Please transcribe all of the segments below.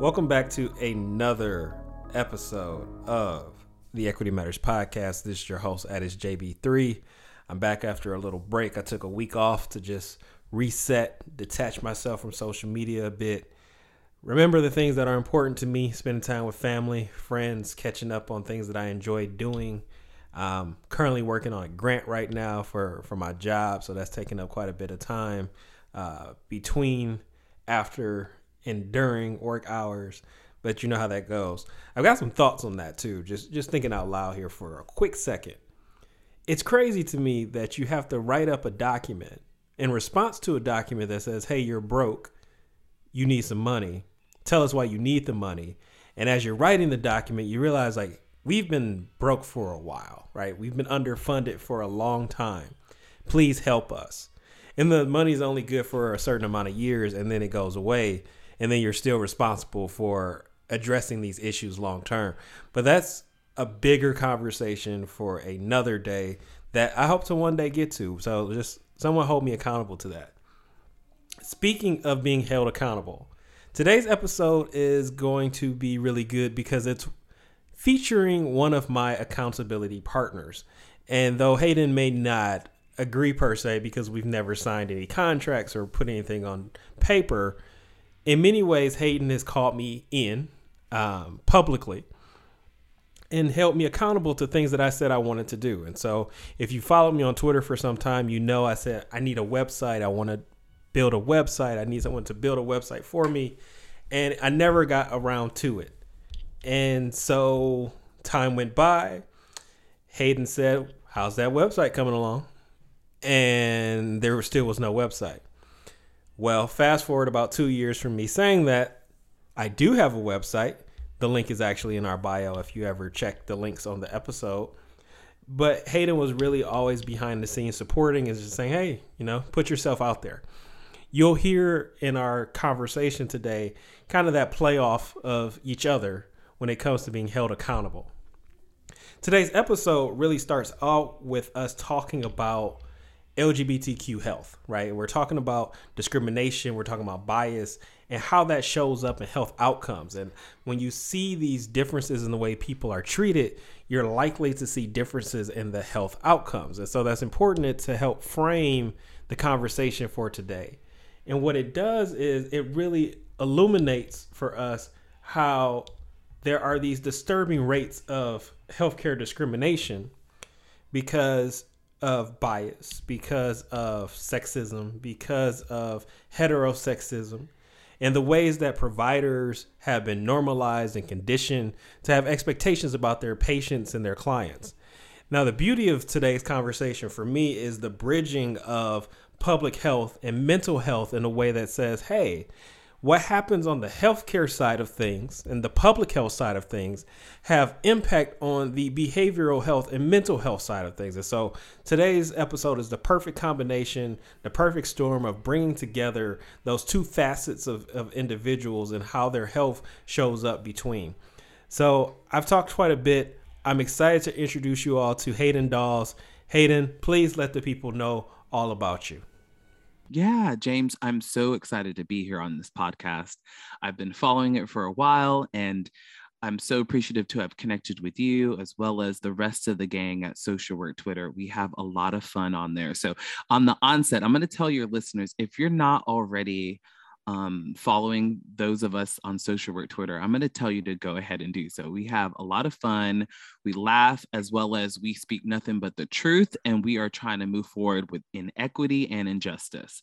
Welcome back to another episode of the Equity Matters podcast. This is your host, Addis JB3. I'm back after a little break. I took a week off to just reset, detach myself from social media a bit, remember the things that are important to me, spending time with family, friends, catching up on things that I enjoy doing. Um, currently working on a grant right now for, for my job, so that's taking up quite a bit of time uh, between, after, and during work hours, but you know how that goes. I've got some thoughts on that too. Just just thinking out loud here for a quick second. It's crazy to me that you have to write up a document in response to a document that says, "Hey, you're broke. You need some money. Tell us why you need the money." And as you're writing the document, you realize like we've been broke for a while, right? We've been underfunded for a long time. Please help us. And the money's only good for a certain amount of years and then it goes away and then you're still responsible for addressing these issues long term. But that's a bigger conversation for another day that I hope to one day get to. So just someone hold me accountable to that. Speaking of being held accountable, today's episode is going to be really good because it's featuring one of my accountability partners. And though Hayden may not agree per se because we've never signed any contracts or put anything on paper, in many ways, Hayden has called me in um, publicly and held me accountable to things that I said I wanted to do. And so, if you follow me on Twitter for some time, you know I said I need a website. I want to build a website. I need someone to build a website for me. And I never got around to it. And so, time went by. Hayden said, How's that website coming along? And there still was no website. Well, fast forward about two years from me saying that, I do have a website. The link is actually in our bio if you ever check the links on the episode. But Hayden was really always behind the scenes supporting and just saying, hey, you know, put yourself out there. You'll hear in our conversation today kind of that playoff of each other when it comes to being held accountable. Today's episode really starts out with us talking about LGBTQ health, right? We're talking about discrimination, we're talking about bias, and how that shows up in health outcomes. And when you see these differences in the way people are treated, you're likely to see differences in the health outcomes. And so that's important to help frame the conversation for today. And what it does is it really illuminates for us how there are these disturbing rates of healthcare discrimination because of bias, because of sexism, because of heterosexism, and the ways that providers have been normalized and conditioned to have expectations about their patients and their clients. Now, the beauty of today's conversation for me is the bridging of public health and mental health in a way that says, hey, what happens on the healthcare side of things and the public health side of things have impact on the behavioral health and mental health side of things. And so today's episode is the perfect combination, the perfect storm of bringing together those two facets of, of individuals and how their health shows up between. So I've talked quite a bit. I'm excited to introduce you all to Hayden Dawes. Hayden, please let the people know all about you. Yeah, James, I'm so excited to be here on this podcast. I've been following it for a while and I'm so appreciative to have connected with you as well as the rest of the gang at Social Work Twitter. We have a lot of fun on there. So, on the onset, I'm going to tell your listeners if you're not already um, following those of us on social work Twitter, I'm going to tell you to go ahead and do so. We have a lot of fun. We laugh as well as we speak nothing but the truth, and we are trying to move forward with inequity and injustice.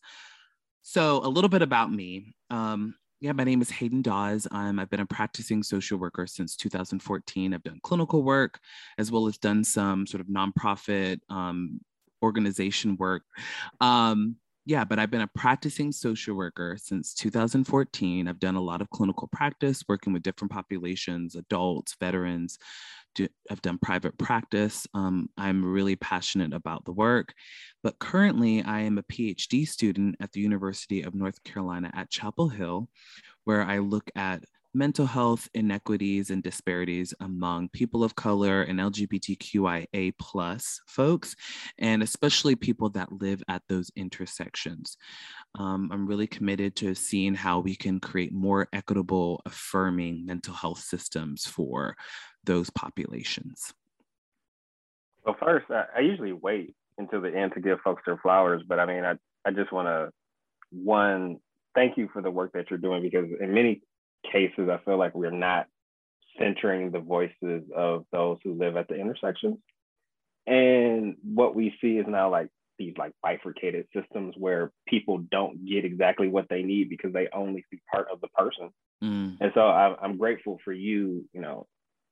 So, a little bit about me. Um, yeah, my name is Hayden Dawes. I've been a practicing social worker since 2014. I've done clinical work as well as done some sort of nonprofit um, organization work. Um, yeah, but I've been a practicing social worker since 2014. I've done a lot of clinical practice, working with different populations, adults, veterans. Do, I've done private practice. Um, I'm really passionate about the work. But currently, I am a PhD student at the University of North Carolina at Chapel Hill, where I look at mental health inequities and disparities among people of color and LGBTQIA plus folks, and especially people that live at those intersections. Um, I'm really committed to seeing how we can create more equitable, affirming mental health systems for those populations. Well, first, I, I usually wait until the end to give folks their flowers, but I mean, I, I just want to, one, thank you for the work that you're doing because in many cases, I feel like we're not centering the voices of those who live at the intersections. And what we see is now like these like bifurcated systems where people don't get exactly what they need because they only see part of the person. Mm. And so I'm, I'm grateful for you, you know,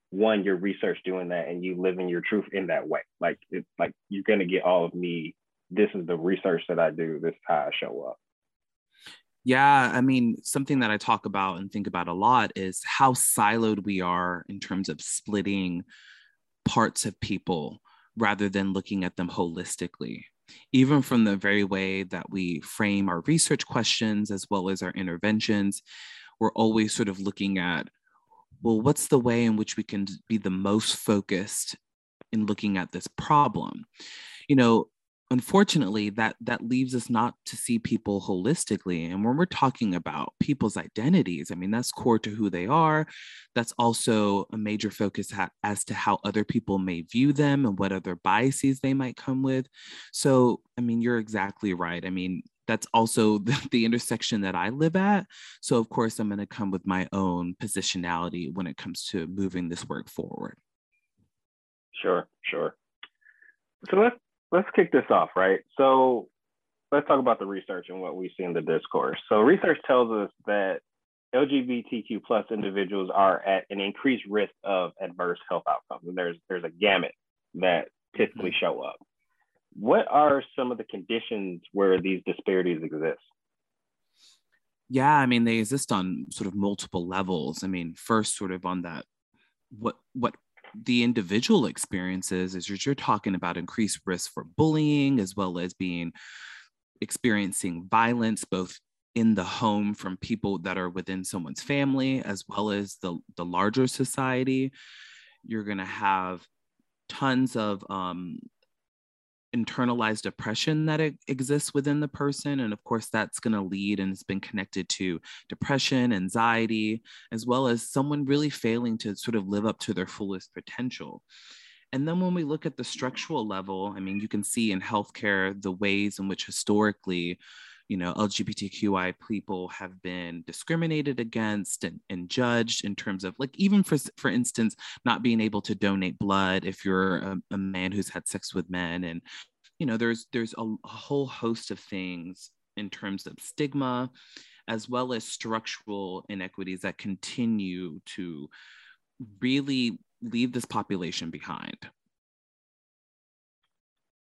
one, your research doing that and you living your truth in that way. Like it's like you're gonna get all of me. This is the research that I do. This is how I show up. Yeah, I mean, something that I talk about and think about a lot is how siloed we are in terms of splitting parts of people rather than looking at them holistically. Even from the very way that we frame our research questions as well as our interventions, we're always sort of looking at, well, what's the way in which we can be the most focused in looking at this problem? You know, unfortunately that that leaves us not to see people holistically. And when we're talking about people's identities i mean that's core to who they are. That's also a major focus ha- as to how other people may view them and what other biases they might come with. So i mean you're exactly right. I mean that's also the, the intersection that i live at. So of course i'm going to come with my own positionality when it comes to moving this work forward. Sure sure. So let's let's kick this off, right? So let's talk about the research and what we see in the discourse. So research tells us that LGBTQ plus individuals are at an increased risk of adverse health outcomes. And there's there's a gamut that typically mm-hmm. show up. What are some of the conditions where these disparities exist? Yeah, I mean they exist on sort of multiple levels. I mean, first sort of on that what what the individual experiences is you're, talking about increased risk for bullying as well as being experiencing violence both in the home from people that are within someone's family as well as the, the larger society. You're going to have tons of um, internalized depression that exists within the person. And of course, that's going to lead and it's been connected to depression, anxiety, as well as someone really failing to sort of live up to their fullest potential. And then when we look at the structural level, I mean, you can see in healthcare the ways in which historically, you know, LGBTQI people have been discriminated against and, and judged in terms of like even for for instance, not being able to donate blood if you're a, a man who's had sex with men. And, you know, there's there's a, a whole host of things in terms of stigma, as well as structural inequities that continue to really leave this population behind.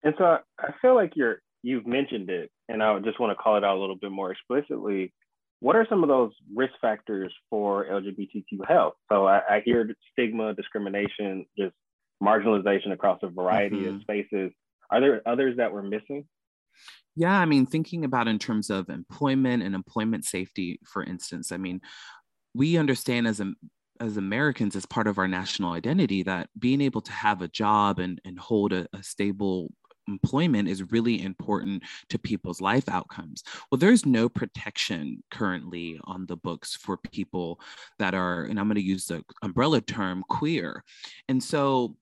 And so I feel like you're you've mentioned it, and I just want to call it out a little bit more explicitly. What are some of those risk factors for LGBTQ health? So I, I hear stigma, discrimination, just marginalization across a variety mm-hmm. of spaces. Are there others that we're missing? Yeah, I mean, thinking about in terms of employment and employment safety, for instance, I mean, we understand as a as Americans, as part of our national identity, that being able to have a job and, and hold a, a stable employment is really important to people's life outcomes. Well, there's no protection currently on the books for people that are, and I'm going to use the umbrella term queer. And so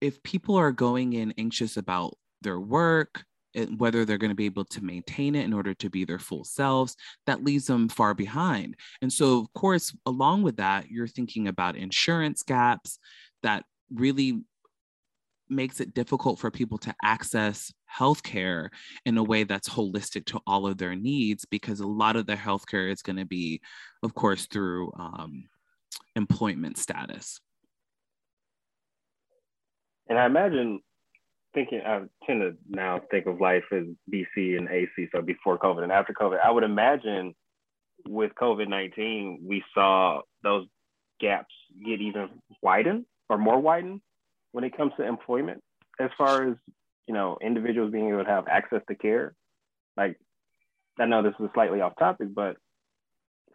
if people are going in anxious about their work, and whether they're going to be able to maintain it in order to be their full selves, that leaves them far behind. And so, of course, along with that, you're thinking about insurance gaps that really makes it difficult for people to access healthcare in a way that's holistic to all of their needs because a lot of their healthcare is going to be, of course, through um, employment status. And I imagine thinking, I tend to now think of life as BC and AC, so before COVID and after COVID. I would imagine with COVID 19, we saw those gaps get even widened or more widened when it comes to employment, as far as you know, individuals being able to have access to care. Like, I know this is slightly off topic, but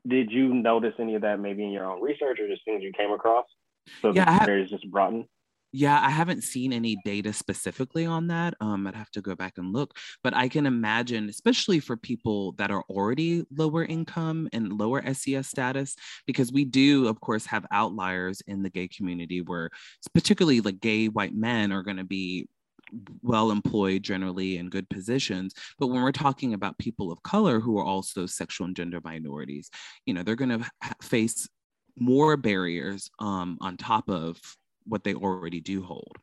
did you notice any of that maybe in your own research or just things you came across? So Yeah, I the ha- barriers just broadened. Yeah, I haven't seen any data specifically on that. Um, I'd have to go back and look, but I can imagine, especially for people that are already lower income and lower SES status, because we do, of course, have outliers in the gay community where, particularly like gay white men, are going to be well employed generally in good positions but when we're talking about people of color who are also sexual and gender minorities you know they're going to face more barriers um, on top of what they already do hold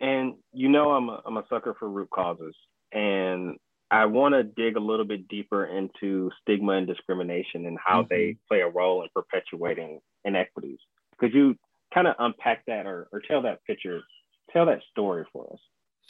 And you know, I'm a, I'm a sucker for root causes, and I want to dig a little bit deeper into stigma and discrimination and how mm-hmm. they play a role in perpetuating inequities. Could you kind of unpack that or, or tell that picture, tell that story for us?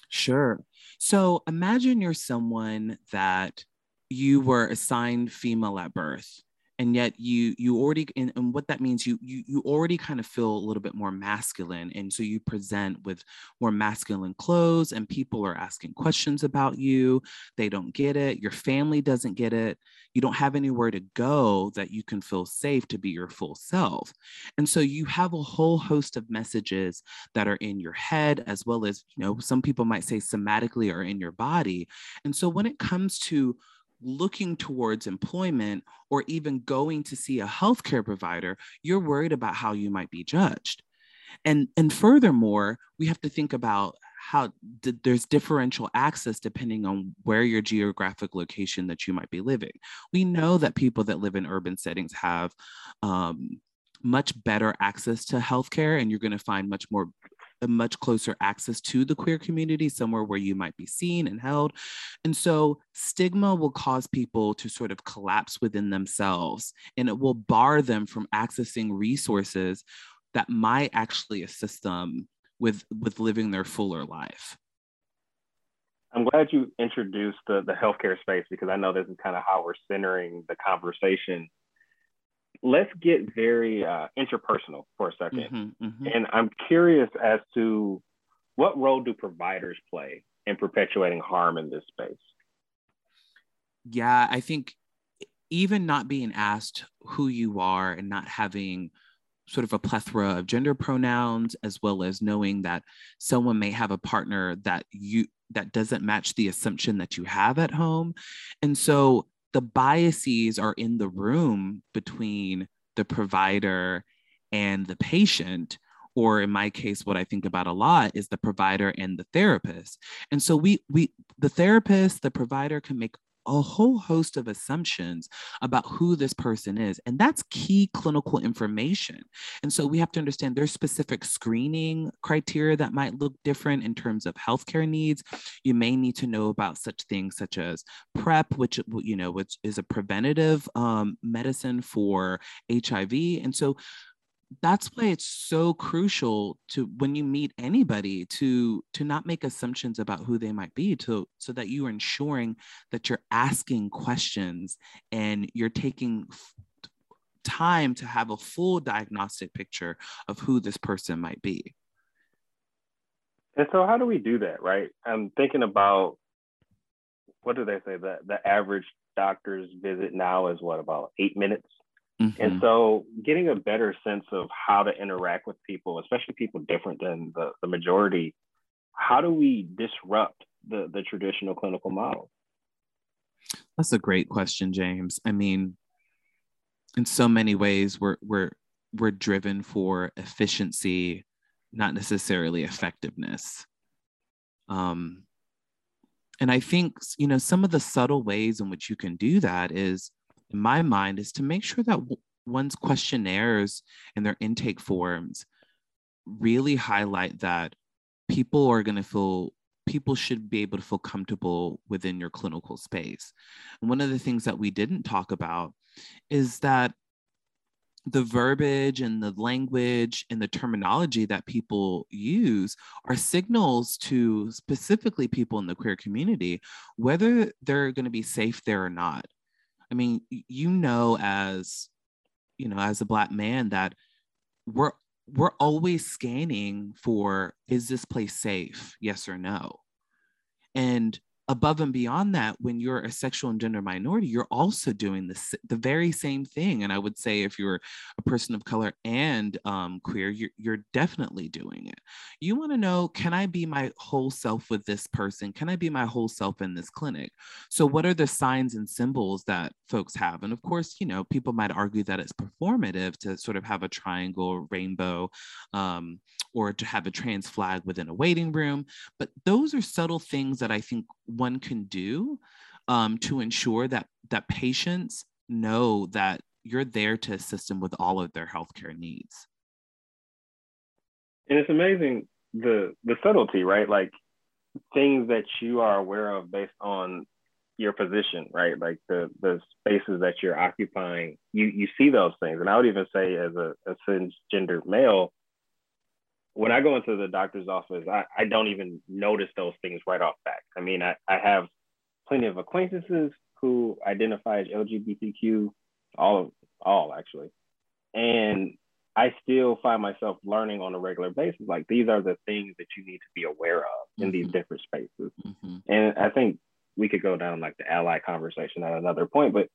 Sure. So imagine you're someone that you were assigned female at birth and yet you you already and, and what that means you, you you already kind of feel a little bit more masculine and so you present with more masculine clothes and people are asking questions about you they don't get it your family doesn't get it you don't have anywhere to go that you can feel safe to be your full self. And so you have a whole host of messages that are in your head as well as you know some people might say somatically or in your body. And so when it comes to looking towards employment or even going to see a healthcare provider you're worried about how you might be judged. And and furthermore we have to think about how d- there's differential access depending on where your geographic location that you might be living. We know that people that live in urban settings have um, much better access to healthcare and you're going to find much more a much closer access to the queer community somewhere where you might be seen and held and so stigma will cause people to sort of collapse within themselves and it will bar them from accessing resources that might actually assist them with with living their fuller life I'm glad you introduced the, the healthcare space because I know this is kind of how we're centering the conversation. Let's get very uh, interpersonal for a 2nd Mhm, mhm. And I'm curious as to what role do providers play in perpetuating harm in this space? yeah i think even not being asked who you are and not having sort of a plethora of gender pronouns as well as knowing that someone may have a partner that you that doesn't match the assumption that you have at home and so the biases are in the room between the provider and the patient or in my case what i think about a lot is the provider and the therapist. And so we we the therapist the provider can make a whole host of assumptions about who this person is. And that's key clinical information. And so we have to understand there's specific screening criteria that might look different in terms of healthcare needs. You may need to know about such things such as PrEP, which you know, which is a preventative um, medicine for HIV. And so that's why it's so crucial to when you meet anybody to to not make assumptions about who they might be to so that you are ensuring that you're asking questions and you're taking f- time to have a full diagnostic picture of who this person might be And so, how do we do that, right? I'm thinking about what do they say? The, the average doctor's visit now is what, about eight minutes? Mhm. And so, getting a better sense of how to interact with people, especially people different than the, the majority, how do we disrupt the, the traditional clinical model? That's a great question, James. I mean, in so many ways, we're we're we're driven for efficiency, not necessarily effectiveness. Um, and I think you know some of the subtle ways in which you can do that is, in my mind, is to make sure that one's questionnaires and their intake forms really highlight that people are going to feel people should be able to feel comfortable within your clinical space. And one of the things that we didn't talk about is that the verbiage and the language and the terminology that people use are signals to specifically people in the queer community, whether they're going to be safe there or not. I mean, you know, as you know, as a black man, that we're we're always scanning for is this place safe? Yes or no. And above and beyond that, when you're a sexual and gender minority, you're also doing this, the very same thing. And I would say if you're a person of color and um, queer, you're, you're definitely doing it. You want to know, can I be my whole self with this person? Can I be my whole self in this clinic? So what are the signs and symbols that folks have? And of course, you know, people might argue that it's performative to sort of have a triangle, rainbow, um, or to have a trans flag within a waiting room. But those are subtle things that I think one can do um, to ensure that that patients know that you're there to assist them with all of their healthcare needs. And it's amazing the the subtlety, right? Like things that you are aware of based on your position, right? Like the the spaces that you're occupying, you you see those things. And I would even say as a, a cisgender male, when I go into the doctor's office, I, I don't even notice those things right off back. I mean, I, I have plenty of acquaintances who identify as LGBTQ, all of all actually. And I still find myself learning on a regular basis. Like these are the things that you need to be aware of in mm-hmm. these different spaces. Mm-hmm. And I think we could go down like the ally conversation at another point, but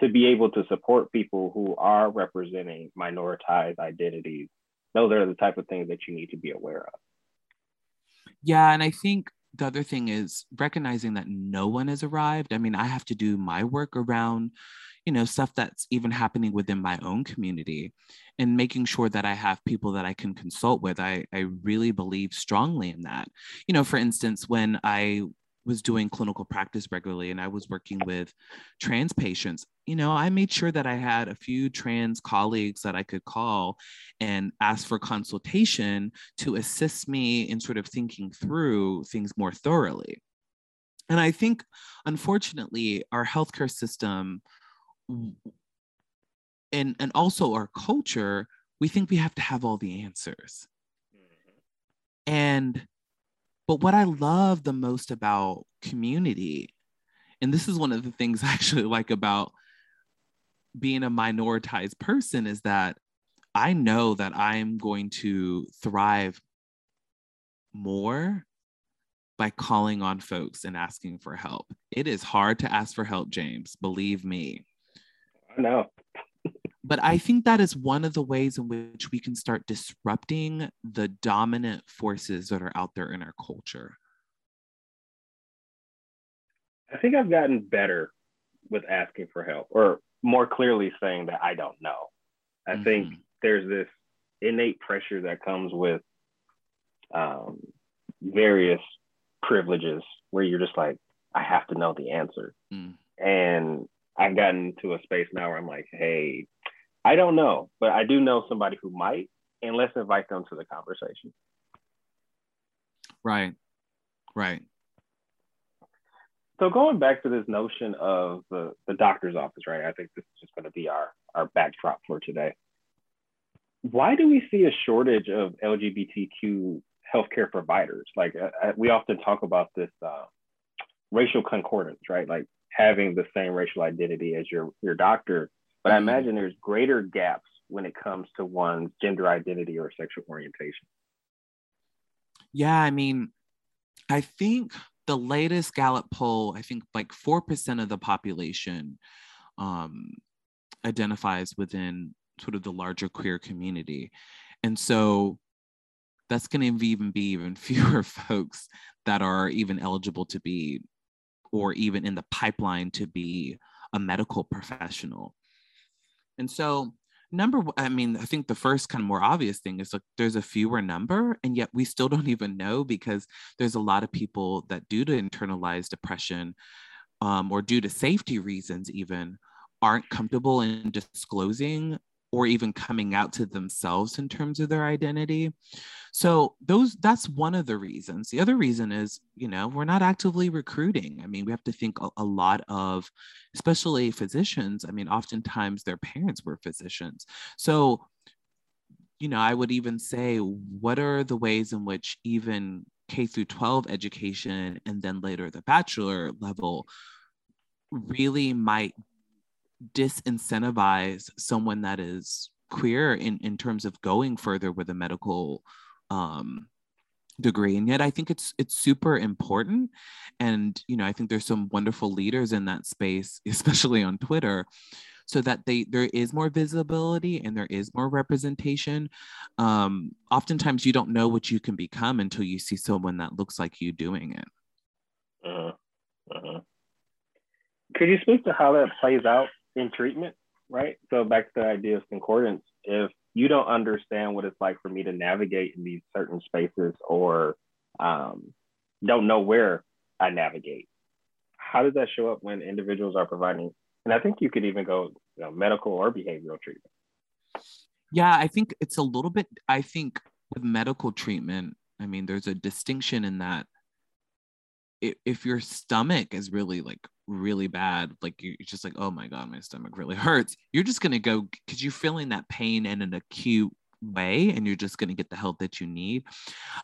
to be able to support people who are representing minoritized identities those are the type of things that you need to be aware of. Yeah, and I think the other thing is recognizing that no one has arrived. I mean, I have to do my work around, you know, stuff that's even happening within my own community and making sure that I have people that I can consult with. I, I really believe strongly in that. You know, for instance, when I was doing clinical practice regularly and I was working with trans patients, you know, I made sure that I had a few trans colleagues that I could call and ask for consultation to assist me in sort of thinking through things more thoroughly. And I think, unfortunately, our healthcare system and, and also our culture, we think we have to have all the answers. Mm-hmm. And but what I love the most about community, and this is one of the things I actually like about being a minoritized person, is that I know that I'm going to thrive more by calling on folks and asking for help. It is hard to ask for help, James, believe me. I know but I think that is one of the ways in which we can start disrupting the dominant forces that are out there in our culture. I think I've gotten better with asking for help, or more clearly saying that I don't know. I mm-hmm. think there's this innate pressure that comes with um, various privileges where you're just like, I have to know the answer. Mm. And I've gotten to a space now where I'm like, hey, I don't know, but I do know somebody who might, and let's invite them to the conversation. Right. Right. So going back to this notion of the, the doctor's office, right? I think this is just going to be our, our backdrop for today. Why do we see a shortage of LGBTQ healthcare providers? Like uh, uh, we often talk about this uh, racial concordance, right? Like having the same racial identity as your, your doctor but I mm-hmm. imagine there's greater gaps when it comes to one's gender identity or sexual orientation. Yeah, I mean, I think the latest Gallup poll, I think like 4% of the population um, identifies within sort of the larger queer community. And so that's going to even be even fewer folks that are even eligible to be or even in the pipeline to be a medical professional. And so, number, I mean, I think the first kind of more obvious thing is like there's a fewer number, and yet we still don't even know because there's a lot of people that, due to internalized depression um, or due to safety reasons, even aren't comfortable in disclosing or even coming out to themselves in terms of their identity. So those that's one of the reasons. The other reason is, you know, we're not actively recruiting. I mean, we have to think a, a lot of especially physicians. I mean, oftentimes their parents were physicians. So you know, I would even say what are the ways in which even K through 12 education and then later the bachelor level really might disincentivize someone that is queer in, in terms of going further with a medical um, degree and yet i think it's it's super important and you know i think there's some wonderful leaders in that space especially on twitter so that they there is more visibility and there is more representation um oftentimes you don't know what you can become until you see someone that looks like you doing it uh-huh. Uh-huh. could you speak to how that plays out in treatment right so back to the idea of concordance if you don't understand what it's like for me to navigate in these certain spaces or um, don't know where I navigate. How does that show up when individuals are providing? And I think you could even go you know, medical or behavioral treatment. Yeah, I think it's a little bit, I think with medical treatment, I mean, there's a distinction in that if your stomach is really like really bad, like you're just like, oh my God, my stomach really hurts, you're just going to go because you're feeling that pain in an acute way and you're just going to get the help that you need.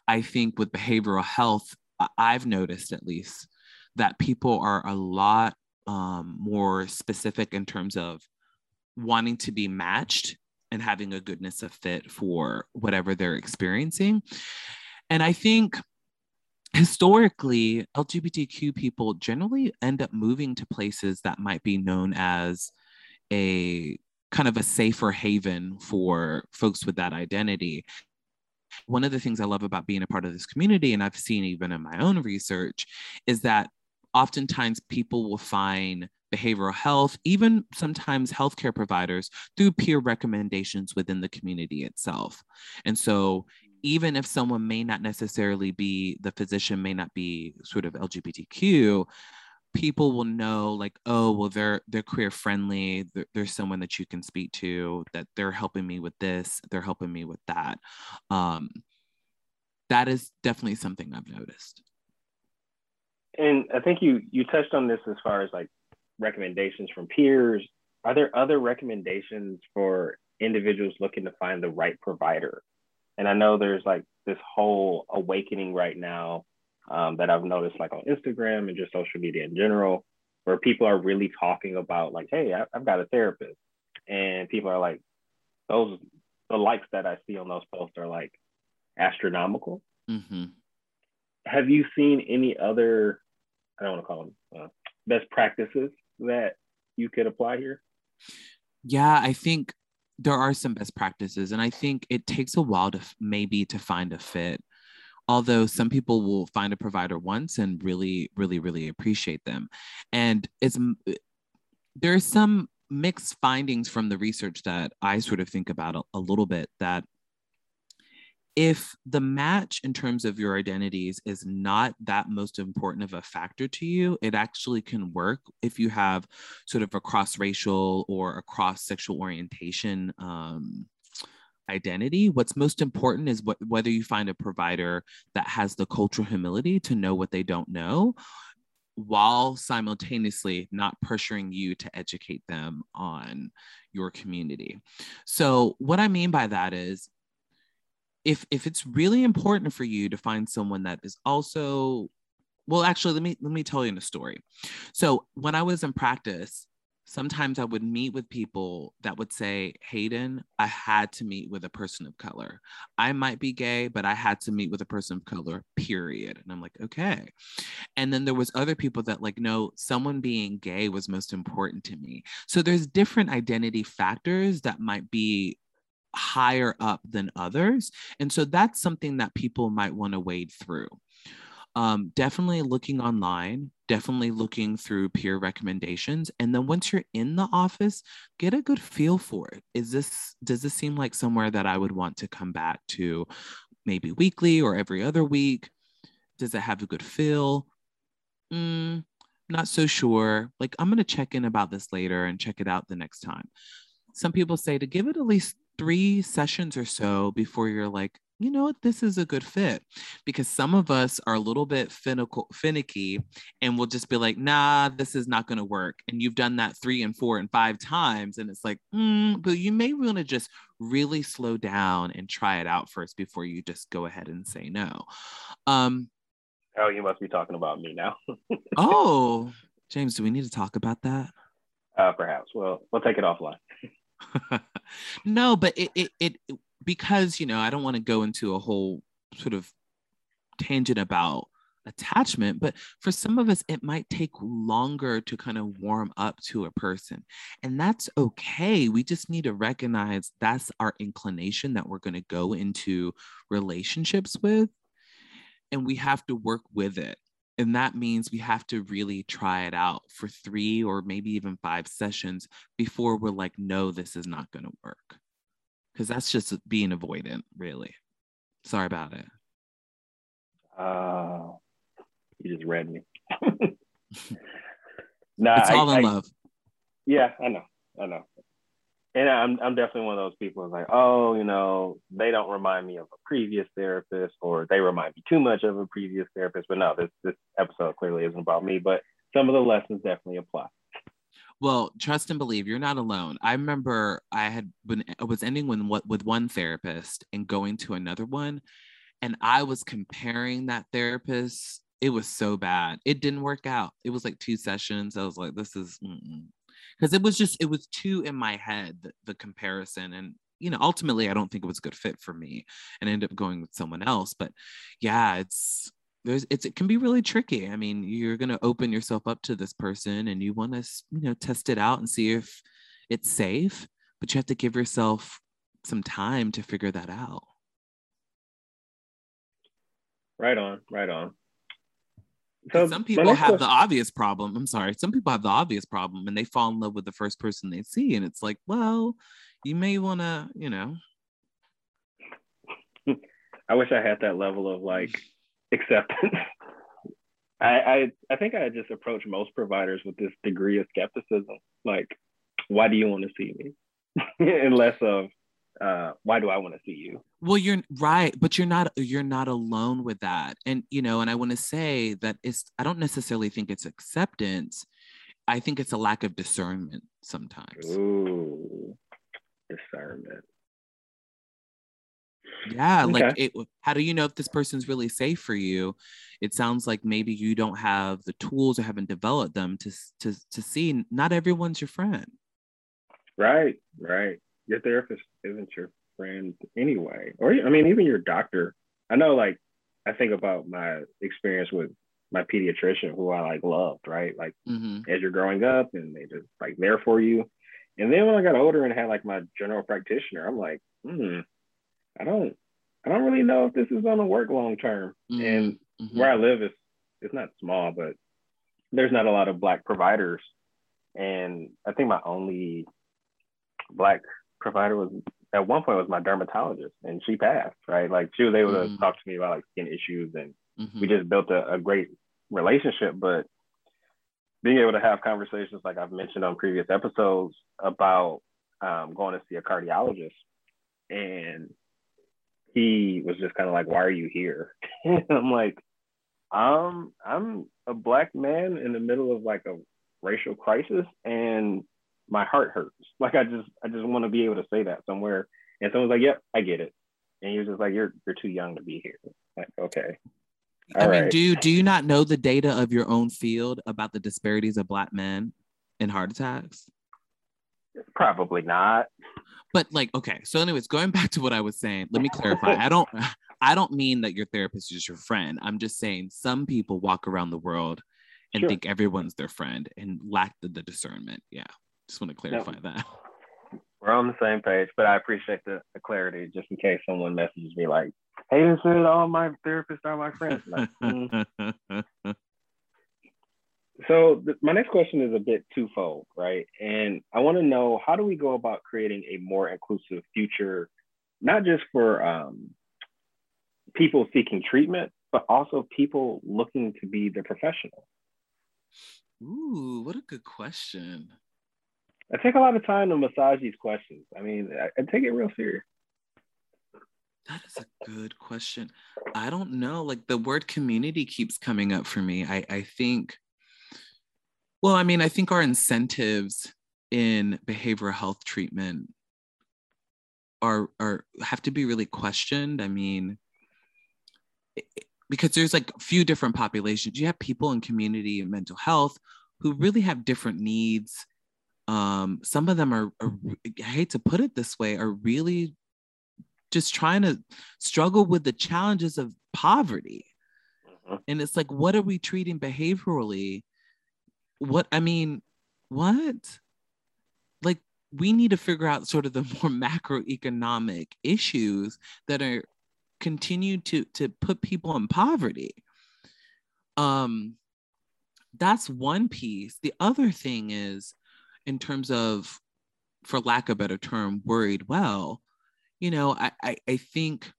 I think with behavioral health, I've noticed at least that people are a lot um, more specific in terms of wanting to be matched and having a goodness of fit for whatever they're experiencing. And I think historically, LGBTQ people generally end up moving to places that might be known as a kind of a safer haven for folks with that identity. One of the things I love about being a part of this community, and I've seen even in my own research, is that oftentimes people will find behavioral health, even sometimes healthcare providers through peer recommendations within the community itself. And so even if someone may not necessarily be the physician may not be sort of lgbtq people will know like oh well they're they're queer friendly. There's someone that you can speak to that they're helping me with this they're helping me with that. Um that is definitely something i've noticed. And i think you you touched on this as far as like recommendations from peers. Are there other recommendations for individuals looking to find the right provider and I know there's like this whole awakening right now um, that I've noticed like on Instagram and just social media in general, where people are really talking about like, hey, I, have got a therapist, and people are like, those the likes that I see on those posts are like astronomical. Mm-hmm. Have you seen any other? I don't want to call them uh, best practices that you could apply here. Yeah, I think there are some best practices and i think it takes a while to maybe to find a fit although some people will find a provider once and really really really appreciate them. And it's eh, there's some mixed findings from the research that i sort of think about a, a little bit that if the match in terms of your identities is not that most important of a factor to you, it actually can work if you have sort of a cross racial or a cross sexual orientation um, identity. What's most important is what, whether you find a provider that has the cultural humility to know what they don't know while simultaneously not pressuring you to educate them on your community. So, what I mean by that is if if it's really important for you to find someone that is also well actually let me let me tell you a story. So when i was in practice sometimes i would meet with people that would say hayden i had to meet with a person of color. I might be gay but i had to meet with a person of color period. And i'm like okay. And then there was other people that like no someone being gay was most important to me. So there's different identity factors that might be higher up than others. And so that's something that people might want to wade through. Um, definitely looking online, definitely looking through peer recommendations. And then once you're in the office, get a good feel for it. Is this, does this seem like somewhere that I would want to come back to maybe weekly or every other week? Does it have a good feel? Mm, not so sure. Like, I'm going to check in about this later and check it out the next time. Some people say to give it at least three sessions or so before you're like, you know what, this is a good fit. Because some of us are a little bit finical, finicky and we'll just be like, nah, this is not going to work. And you've done that three and four and five times. And it's like, mm, but you may want to just really slow down and try it out first before you just go ahead and say no. Um, oh, you must be talking about me now. oh, James, do we need to talk about that? Uh, perhaps. Well, we'll take it offline. no, but it, it, it, because, you know, I don't want to go into a whole sort of tangent about attachment but for some of us it might take longer to kind of warm up to a person and that's okay. We just need to recognize that's our inclination that we're going to go into relationships with and we have to work with it and that means we have to really try it out for three or maybe even five sessions before we're like no this is not going to work because that's just being avoidant really sorry about it uh you just read me. nah, it's all I, in I, love. Yeah, I know, I know. And I'm I'm definitely one of those people who's like, oh, you know, they don't remind me of a previous therapist, or they remind me too much of a previous therapist. But no, this this episode clearly isn't about me. But some of the lessons definitely apply. Well, trust and believe you're not alone. I remember I had been I was ending with what with one therapist and going to another one, and I was comparing that therapist it was so bad. It didn't work out. It was like two sessions. I was like, this is because it was just it was too in my head the, the, comparison and you know ultimately I don't think it was a good fit for me and I ended up going with someone else. But yeah, it's there's it's it can be really tricky. I mean, you're gonna open yourself up to this person and you want to you know test it out and see if it's safe, but you have to give yourself some time to figure that out. Right on, right on. So some people have question. the obvious problem. I'm sorry. Some people have the obvious problem and they fall in love with the first person they see. And it's like, well, you may want to, you know. I wish I had that level of like acceptance. I, I I think I just approach most providers with this degree of skepticism. Like, why do you want to see me? and less of uh, why do I want to see you? Well, you're right, but you're not you're not alone with that. And you know, and I want to say that it's I don't necessarily think it's acceptance. I think it's a lack of discernment sometimes. Ooh, discernment. Yeah, okay. like it, how do you know if this person's really safe for you? It sounds like maybe you don't have the tools or haven't developed them to to to see. Not everyone's your friend. Right, right your therapist isn't your friend anyway. Or I mean, even your doctor. I know, like, I think about my experience with my pediatrician, who I like loved, right? Like, mm-hmm. as you're growing up, and they just like there for you. And then when I got older and had like my general practitioner, I'm like, hmm, I don't, I don't really know if this is going to work long term. Mm-hmm. And mm-hmm. where I live is, it's not small, but there's not a lot of black providers. And I think my only black provider was at one point was my dermatologist and she passed, right? Like she was able mm-hmm. to talk to me about like skin issues and mm-hmm. we just built a, a, great relationship. But being able to have conversations like I've mentioned on previous episodes about um, going to see a cardiologist and he was just kind of like, why are you here? and I'm like, um, I'm a black man in the middle of like a racial crisis and my heart hurts. Like I just I just want to be able to say that somewhere. And someone's like, "Yep, I get it." And you're just like, "You're you're too young to be here." Like, okay. All I mean, do you, do you not know the data of your own field about the disparities of Black men in heart attacks? Probably not. But like, okay. So, anyways, going back to what I was saying, let me clarify. I don't I don't mean that your therapist is your friend. I'm just saying some people walk around the world and sure. think everyone's their friend and lack the, the discernment. Yeah. Just want to clarify that. We're on the same page, but I appreciate the, the clarity just in case someone messages me like, hey, this is all my therapists are my friends. Like, mm. so th- my next question is a bit twofold, right? And I want to know how do we go about creating a more inclusive future, not just for um, people seeking treatment, but also people looking to be the professional? Ooh, what a good question. I take a lot of time to massage these questions. I mean, I, I take it real serious. That is a good question. I don't know. Like the word community keeps coming up for me. I, I think, well, I mean, I think our incentives in behavioral health treatment are, are have to be really questioned. I mean, because there's like a few different populations. You have people in community and mental health who really have different needs um, some of them are, are, I hate to put it this way, are really just trying to struggle with the challenges of poverty. Uh-huh. And it's like, what are we treating behaviorally? What, I mean, what? Like, we need to figure out sort of the more macroeconomic issues that are continue to to put people in poverty um that's one piece the other thing is in terms of for lack of a better term worried well you know I, I i think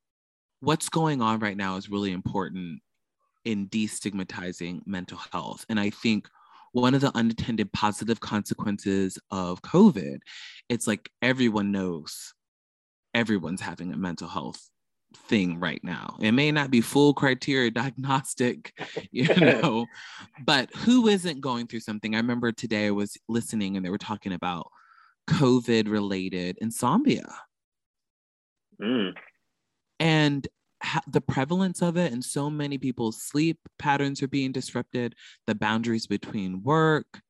what's going on right now is really important in destigmatizing mental health. And i think one of the unintended positive consequences of covid it's like everyone knows everyone's having a mental health thing right now. It may not be full criteria diagnostic, you know, but who isn't going through something? I remember today I was listening and they were talking about COVID related insomnia. Mm. And ha- the prevalence of it, and so many people's sleep patterns are being disrupted, the boundaries between work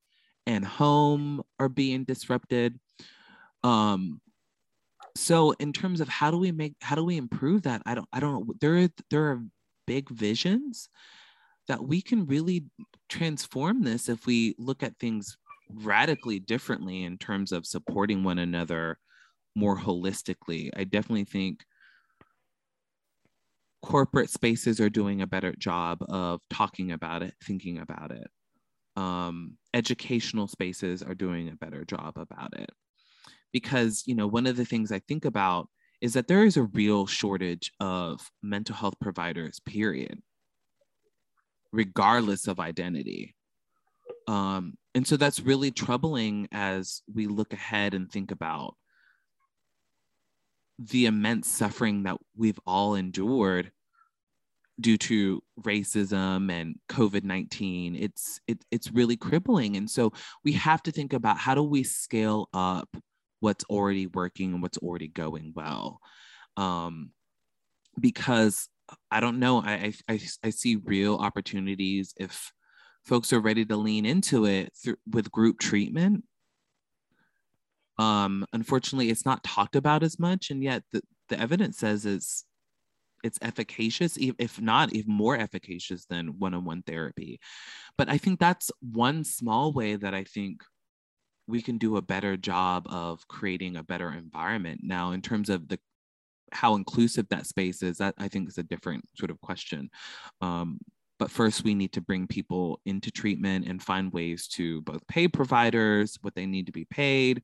and home are being disrupted. Um, so in terms of how do we make how do we improve that? I don't i don't know. There there are big visions that we can really transform this if we look at things radically differently in terms of supporting one another more holistically. I definitely think corporate spaces are doing a better job of talking about it thinking about it. Um, educational spaces are doing a better job about it because you know one of the things i think about is that there is a real shortage of mental health providers period regardless of identity. Um, and so that's really troubling as we look ahead and think about the immense suffering that we've all endured due to racism and covid-19 it's it, it's really crippling. And so we have to think about how do we scale up what's already working and what's already going well. Um, because I don't know, I, I, I see real opportunities if folks are ready to lean into it th- with group treatment. Um, unfortunately, it's not talked about as much, and yet the, the evidence says it's it's efficacious, if not even more efficacious than one-on-one therapy. But I think that's one small way that I think we can do a better job of creating a better environment. Now, in terms of the how inclusive that space is, that I think is a different sort of question. Um, but first, we need to bring people into treatment and find ways to both pay providers what they need to be paid,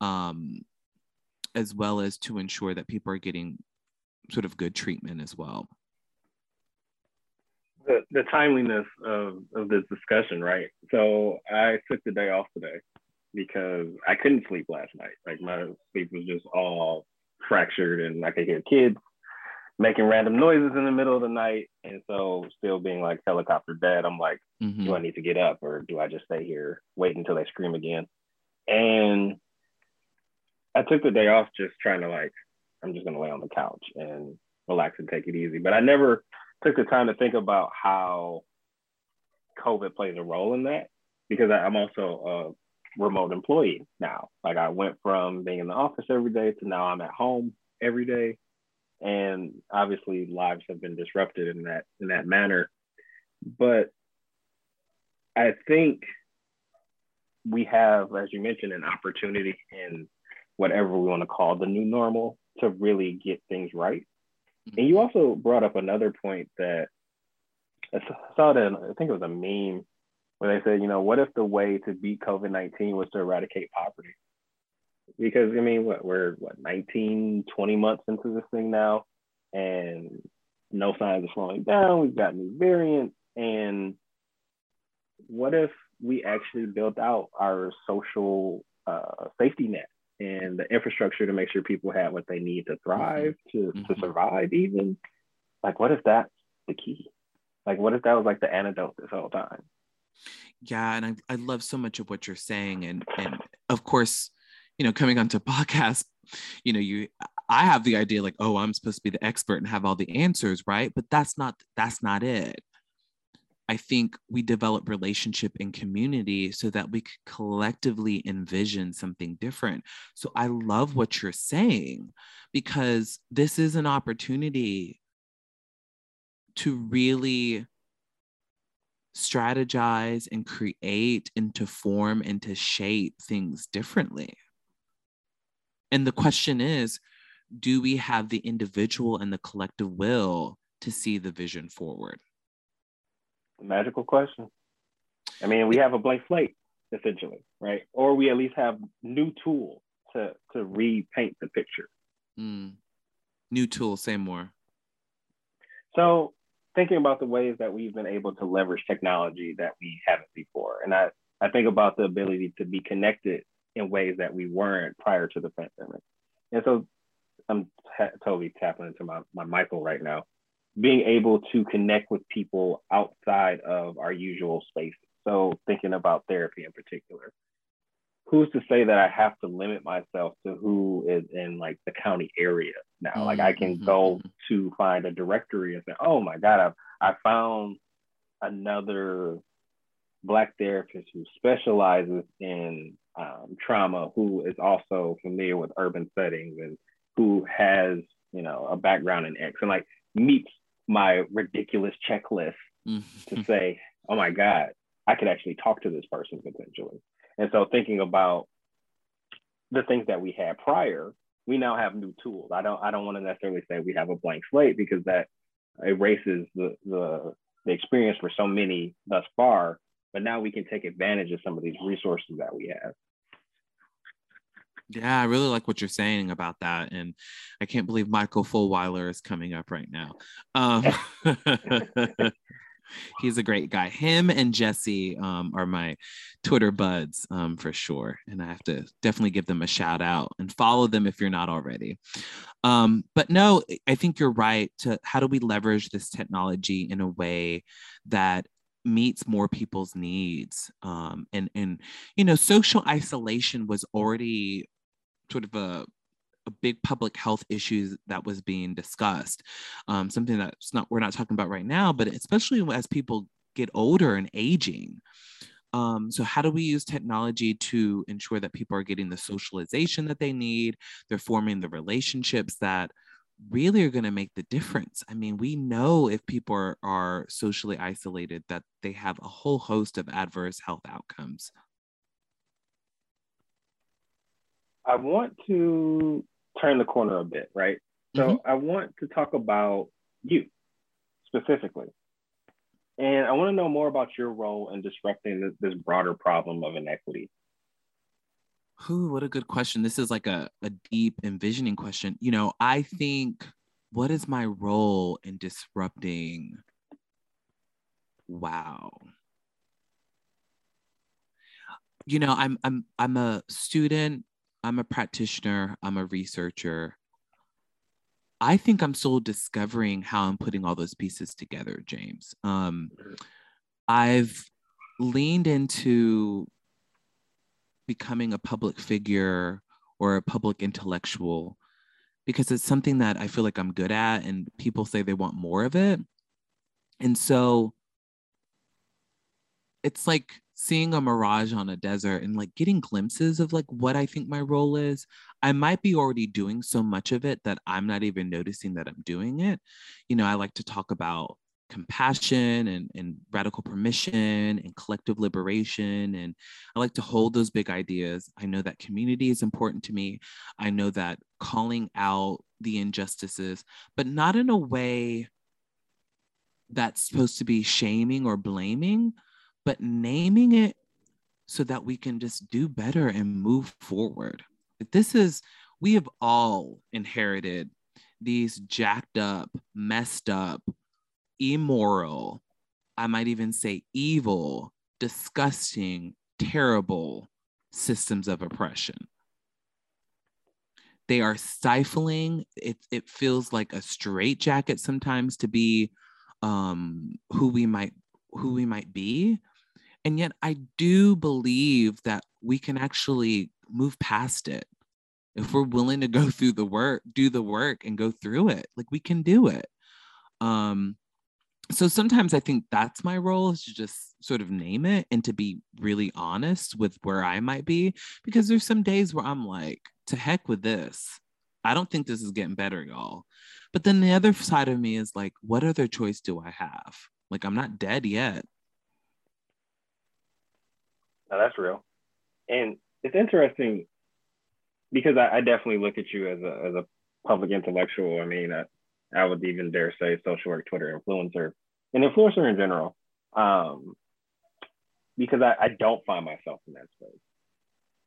um, as well as to ensure that people are getting sort of good treatment as well. The, the timeliness of, of this discussion, right? So I took the day off today because I couldn't sleep last night. Like my sleep was just all fractured and I could hear kids making random noises in the middle of the night. And so still being like helicopter dead, I'm like, mm-hmm. do I need to get up or do I just stay here, wait until they scream again? And I took the day off just trying to like, I'm just gonna lay on the couch and relax and take it easy. But I never took the time to think about how COVID plays a role in that because I'm also remote employee now. Like I went from being in the office every day to now I'm at home every day. And obviously lives have been disrupted in that in that manner. But I think we have, as you mentioned, an opportunity in whatever we want to call the new normal to really get things right. Mm-hmm. And you also brought up another point that I saw that I think it was a meme where they said, you know, what if the way to beat COVID 19 was to eradicate poverty? Because, I mean, what, we're what, 19, 20 months into this thing now, and no signs of slowing down. We've got new variants. And what if we actually built out our social uh, safety net and the infrastructure to make sure people have what they need to thrive, mm-hmm. to, mm-hmm. to survive, even? Like, what if that's the key? Like, what if that was like the antidote this whole time? Yeah, and I, I love so much of what you're saying, and and of course, you know, coming onto podcast, you know, you I have the idea like, oh, I'm supposed to be the expert and have all the answers, right? But that's not that's not it. I think we develop relationship and community so that we could collectively envision something different. So I love what you're saying because this is an opportunity to really strategize and create and to form and to shape things differently. And the question is do we have the individual and the collective will to see the vision forward? Magical question. I mean, we have a blank slate essentially, right? Or we at least have new tools to to repaint the picture. Mm. New tools, say more. So thinking about the ways that we've been able to leverage technology that we haven't before. And I, I think about the ability to be connected in ways that we weren't prior to the pandemic. And so I'm t- totally tapping into my, my Michael right now. Being able to connect with people outside of our usual spaces. So thinking about therapy in particular. Who's to say that I have to limit myself to who is in like the county area now? Mm-hmm. Like I can mm-hmm, go mm-hmm. to find a directory and say, oh my God, I, I found another black therapist who specializes in um, trauma, who is also familiar with urban settings and who has, you know, a background in X and like meets my ridiculous checklist mm-hmm. to say, oh my God, I could actually talk to this person potentially. And so thinking about the things that we had prior, we now have new tools. I don't I don't want to necessarily say we have a blank slate because that erases the the, the experience for so many thus far. But now we can take advantage of some of these resources that we have. Yeah, I really like what you're saying about that. And I can't believe Michael Fulwiler is coming up right now. Um, he's a great guy. Him and Jesse um, are my Twitter buds um, for sure. And I have to definitely give them a shout out and follow them if you're not already. Um, but no, I think you're right. To how do we leverage this technology in a way that meets more people's needs um, and and you know social isolation was already sort of a a big public health issue that was being discussed. Um, something that's not we're not talking about right now, but especially as people get older and aging. Um, so how do we use technology to ensure that people are getting the socialization that they need? They're forming the relationships that really are going to make the difference. I mean, we know if people are, are socially isolated that they have a whole host of adverse health outcomes. I want to turn the corner a bit, right? So mm-hmm. I want to talk about you specifically. And I want to know more about your role in disrupting this, this broader problem of inequity. Ooh, what a good question. This is like a, a deep envisioning question. You know, I think what is my role in disrupting? Wow. You know, I'm I'm I'm a student I'm a practitioner, I'm a researcher. I think I'm still discovering how I'm putting all those pieces together, James. Um, I've leaned into becoming a public figure or a public intellectual because it's something that I feel like I'm good at, and people say they want more of it. And so it's like seeing a mirage on a desert and like getting glimpses of like what I think my role is. I might be already doing so much of it that I'm not even noticing that I'm doing it. You know, I like to talk about compassion and, and radical permission and collective liberation. And I like to hold those big ideas. I know that community is important to me. I know that calling out the injustices, but not in a way that's supposed to be shaming or blaming, but naming it so that we can just do better and move forward. This is, we have all inherited these jacked up, messed up, immoral, I might even say evil, disgusting, terrible systems of oppression. They are stifling. It, it feels like a straitjacket sometimes to be um, who we might who we might be and yet I do believe that we can actually move past it. If we're willing to go through the work, do the work and go through it, like we can do it. Um, so sometimes I think that's my role is to just sort of name it and to be really honest with where I might be. Because there's some days where I'm like, to heck with this. I don't think this is getting better, y'all. But then the other side of me is like, what other choice do I have? Like, I'm not dead yet No, that's real. And it's interesting because I, I, definitely look at you as a as a public intellectual. I mean, I, I would even dare say social work, Twitter influencer, an influencer in general. Um, because I, I don't find myself in that space.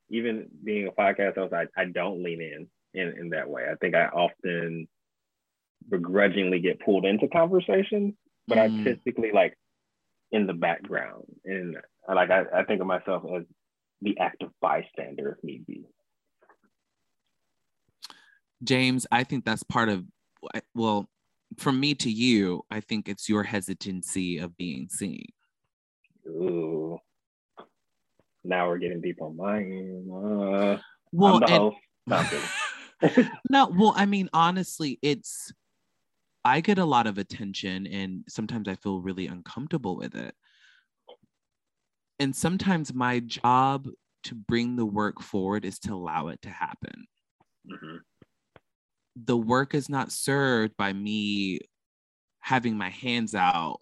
Even being a podcast host, I, I don't lean in, in in that way. I think I often begrudgingly get pulled into conversations, but mm. I typically like in the background. And like I, I think of myself as the active bystander if need be. James, I think that's part of well, from me to you, I think it's your hesitancy of being seen. Ooh. Now we're getting deep on mine. Uh, well, and, no, well, I mean, honestly, it's I get a lot of attention and sometimes I feel really uncomfortable with it. And sometimes my job to bring the work forward is to allow it to happen. Mm-hmm. The work is not served by me having my hands out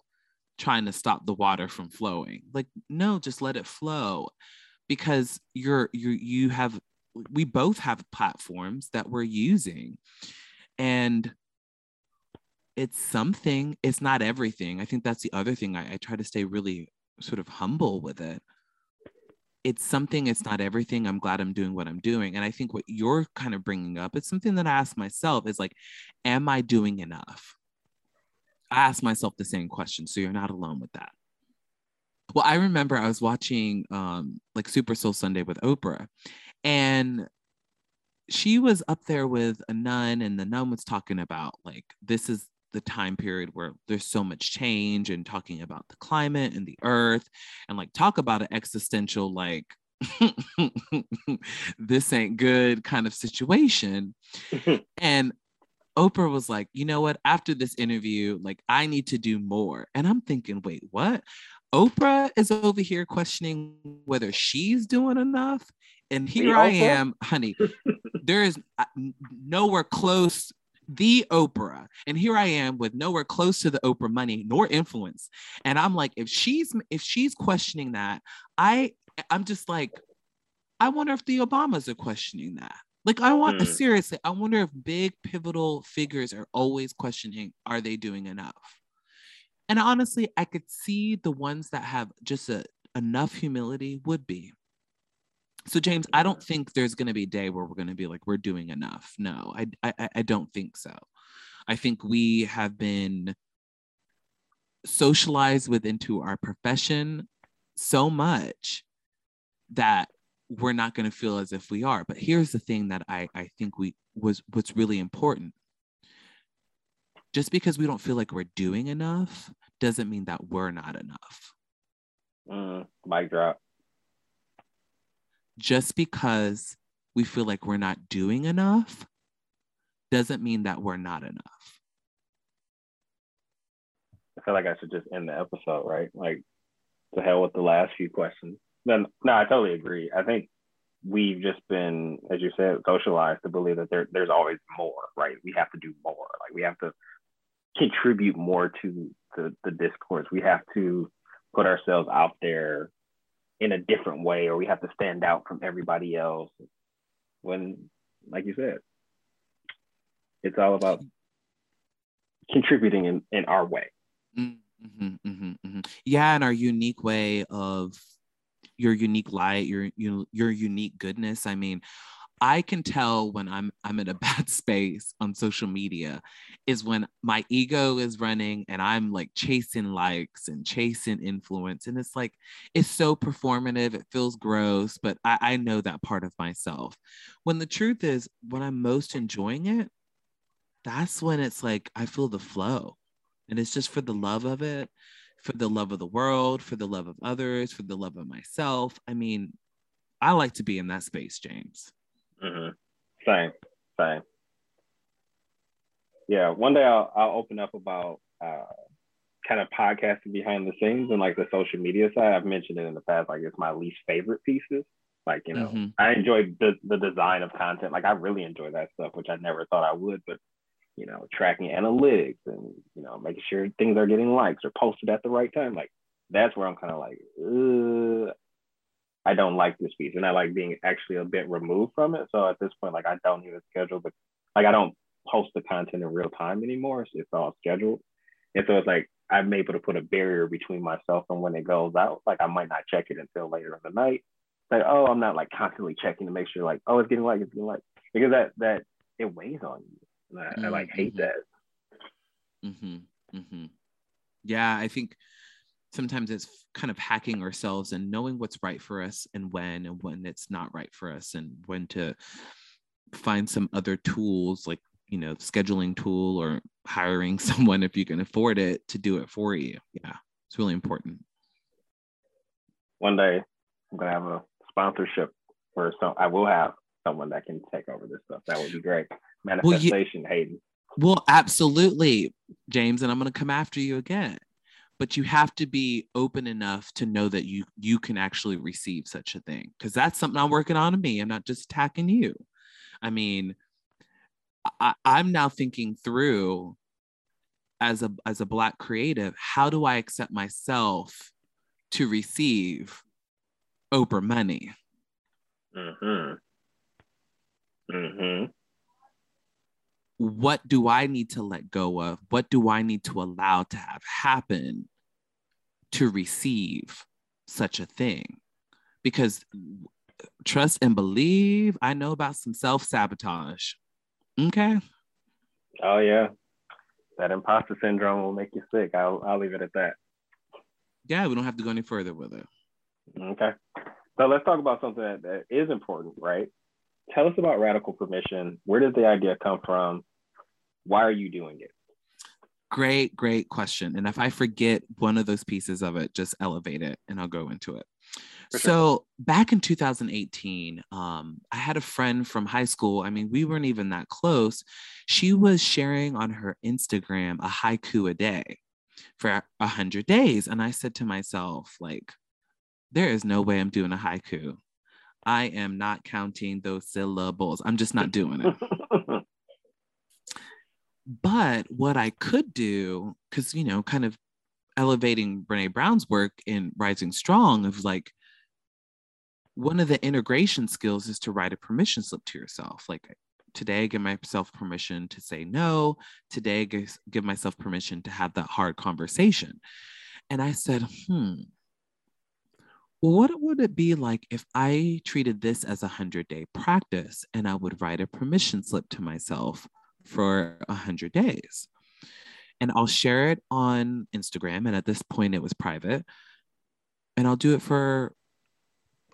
trying to stop the water from flowing. Like no, just let it flow because you're you you have we both have platforms that we're using. And it's something, it's not everything. I think that's the other thing. I, I try to stay really sort of humble with it. It's something, it's not everything. I'm glad I'm doing what I'm doing. And I think what you're kind of bringing up, it's something that I ask myself is like, am I doing enough? I ask myself the same question. So you're not alone with that. Well, I remember I was watching um, like Super Soul Sunday with Oprah, and she was up there with a nun, and the nun was talking about like this is the time period where there's so much change and talking about the climate and the earth and like talk about an existential like this ain't good kind of situation and Oprah was like, you know what? After this interview, like, I need to do more. And I'm thinking, wait, what? Oprah is over here questioning whether she's doing enough. And here I am, honey. there is uh, nowhere close the Oprah. And here I am with nowhere close to the Oprah money nor influence. And I'm like, if she's if she's questioning that, I I'm just like, I wonder if the Obamas are questioning that. Like I want mm. seriously, I wonder if big pivotal figures are always questioning, are they doing enough? And honestly, I could see the ones that have just a, enough humility would be. So James, I don't think there's going to be a day where we're going to be like we're doing enough. No, I, I I don't think so. I think we have been socialized within to our profession so much that we're not going to feel as if we are. But here's the thing that I I think we was what's really important. Just because we don't feel like we're doing enough doesn't mean that we're not enough. Mm, mic drop just because we feel like we're not doing enough doesn't mean that we're not enough. I feel like I should just end the episode, right? Like, to hell with the last few questions. Then, no, I totally agree. I think we've just been, as you said, socialized to believe that there, there's always more, right? We have to do more. Like, we have to contribute more to the, the discourse. We have to put ourselves out there in a different way or we have to stand out from everybody else. When like you said it's all about contributing in, in our way. Mm-hmm, mm-hmm, mm-hmm. yeah and our unique way of your unique light your, your your unique goodness. I mean I can tell when I'm I'm in a bad space on social media is when my ego is running and I'm like chasing likes and chasing influence. And it's like it's so performative, it feels gross, but I, I know that part of myself. When the truth is, when I'm most enjoying it, that's when it's like I feel the flow. And it's just for the love of it, for the love of the world, for the love of others, for the love of myself. I mean, I like to be in that space, James. Mm-hmm. Same, same. Yeah, one day I'll I'll open up about uh, kind of podcasting behind the scenes and like the social media side. I've mentioned it in the past, like it's my least favorite pieces. Like you know, mm-hmm. I enjoy the the design of content. Like I really enjoy that stuff, which I never thought I would. But you know, tracking analytics and you know, making sure things are getting likes or posted at the right time. Like that's where I'm kind of like, I don't like this piece, and I like being actually a bit removed from it. So at this point, like I don't even schedule the like I don't post the content in real time anymore. So it's all scheduled, and so it's like I'm able to put a barrier between myself and when it goes out. Like I might not check it until later in the night. Like oh, I'm not like constantly checking to make sure like oh it's getting like it's getting like because that that it weighs on you. And I, mm-hmm. I like hate mm-hmm. that. Mm-hmm. Mm-hmm. Yeah, I think sometimes it's kind of hacking ourselves and knowing what's right for us and when and when it's not right for us and when to find some other tools like you know scheduling tool or hiring someone if you can afford it to do it for you. Yeah it's really important. One day i'm going to have a sponsorship for some i will have someone that can take over this stuff. That would be great. Manifestation well, you, hayden. Well absolutely james and i'm going to come after you again but you have to be open enough to know that you you can actually receive such a thing because that's something i'm working on in me. I'm not just attacking you. I mean I, i'm now thinking through as a as a black creative how do i accept myself to receive oprah money? Mm-hmm. Mm-hmm what do I need to let go of? What do I need to allow to have happen to receive such a thing? Because trust and believe, I know about some self sabotage. Okay. Oh, yeah. That imposter syndrome will make you sick. I'll, I'll leave it at that. Yeah, we don't have to go any further with it. Okay. So let's talk about something that, that is important, right? Tell us about radical permission. Where did the idea come from? Why are you doing it? Great, great question. And if I forget one of those pieces of it, just elevate it and I'll go into it. For so back in 2018, um, I had a friend from high school. I mean, we weren't even that close. She was sharing on her Instagram a haiku a day for a hundred days. And I said to myself, like, there is no way I'm doing a haiku. I am not counting those syllables. I'm just not doing it. but what I could do, because, you know, kind of elevating Brene Brown's work in Rising Strong, of like, one of the integration skills is to write a permission slip to yourself. Like, today, I give myself permission to say no. Today, I give, give myself permission to have that hard conversation. And I said, hmm, what would it be like if I treated this as a 100 day practice and I would write a permission slip to myself for 100 days? And I'll share it on Instagram. And at this point, it was private. And I'll do it for,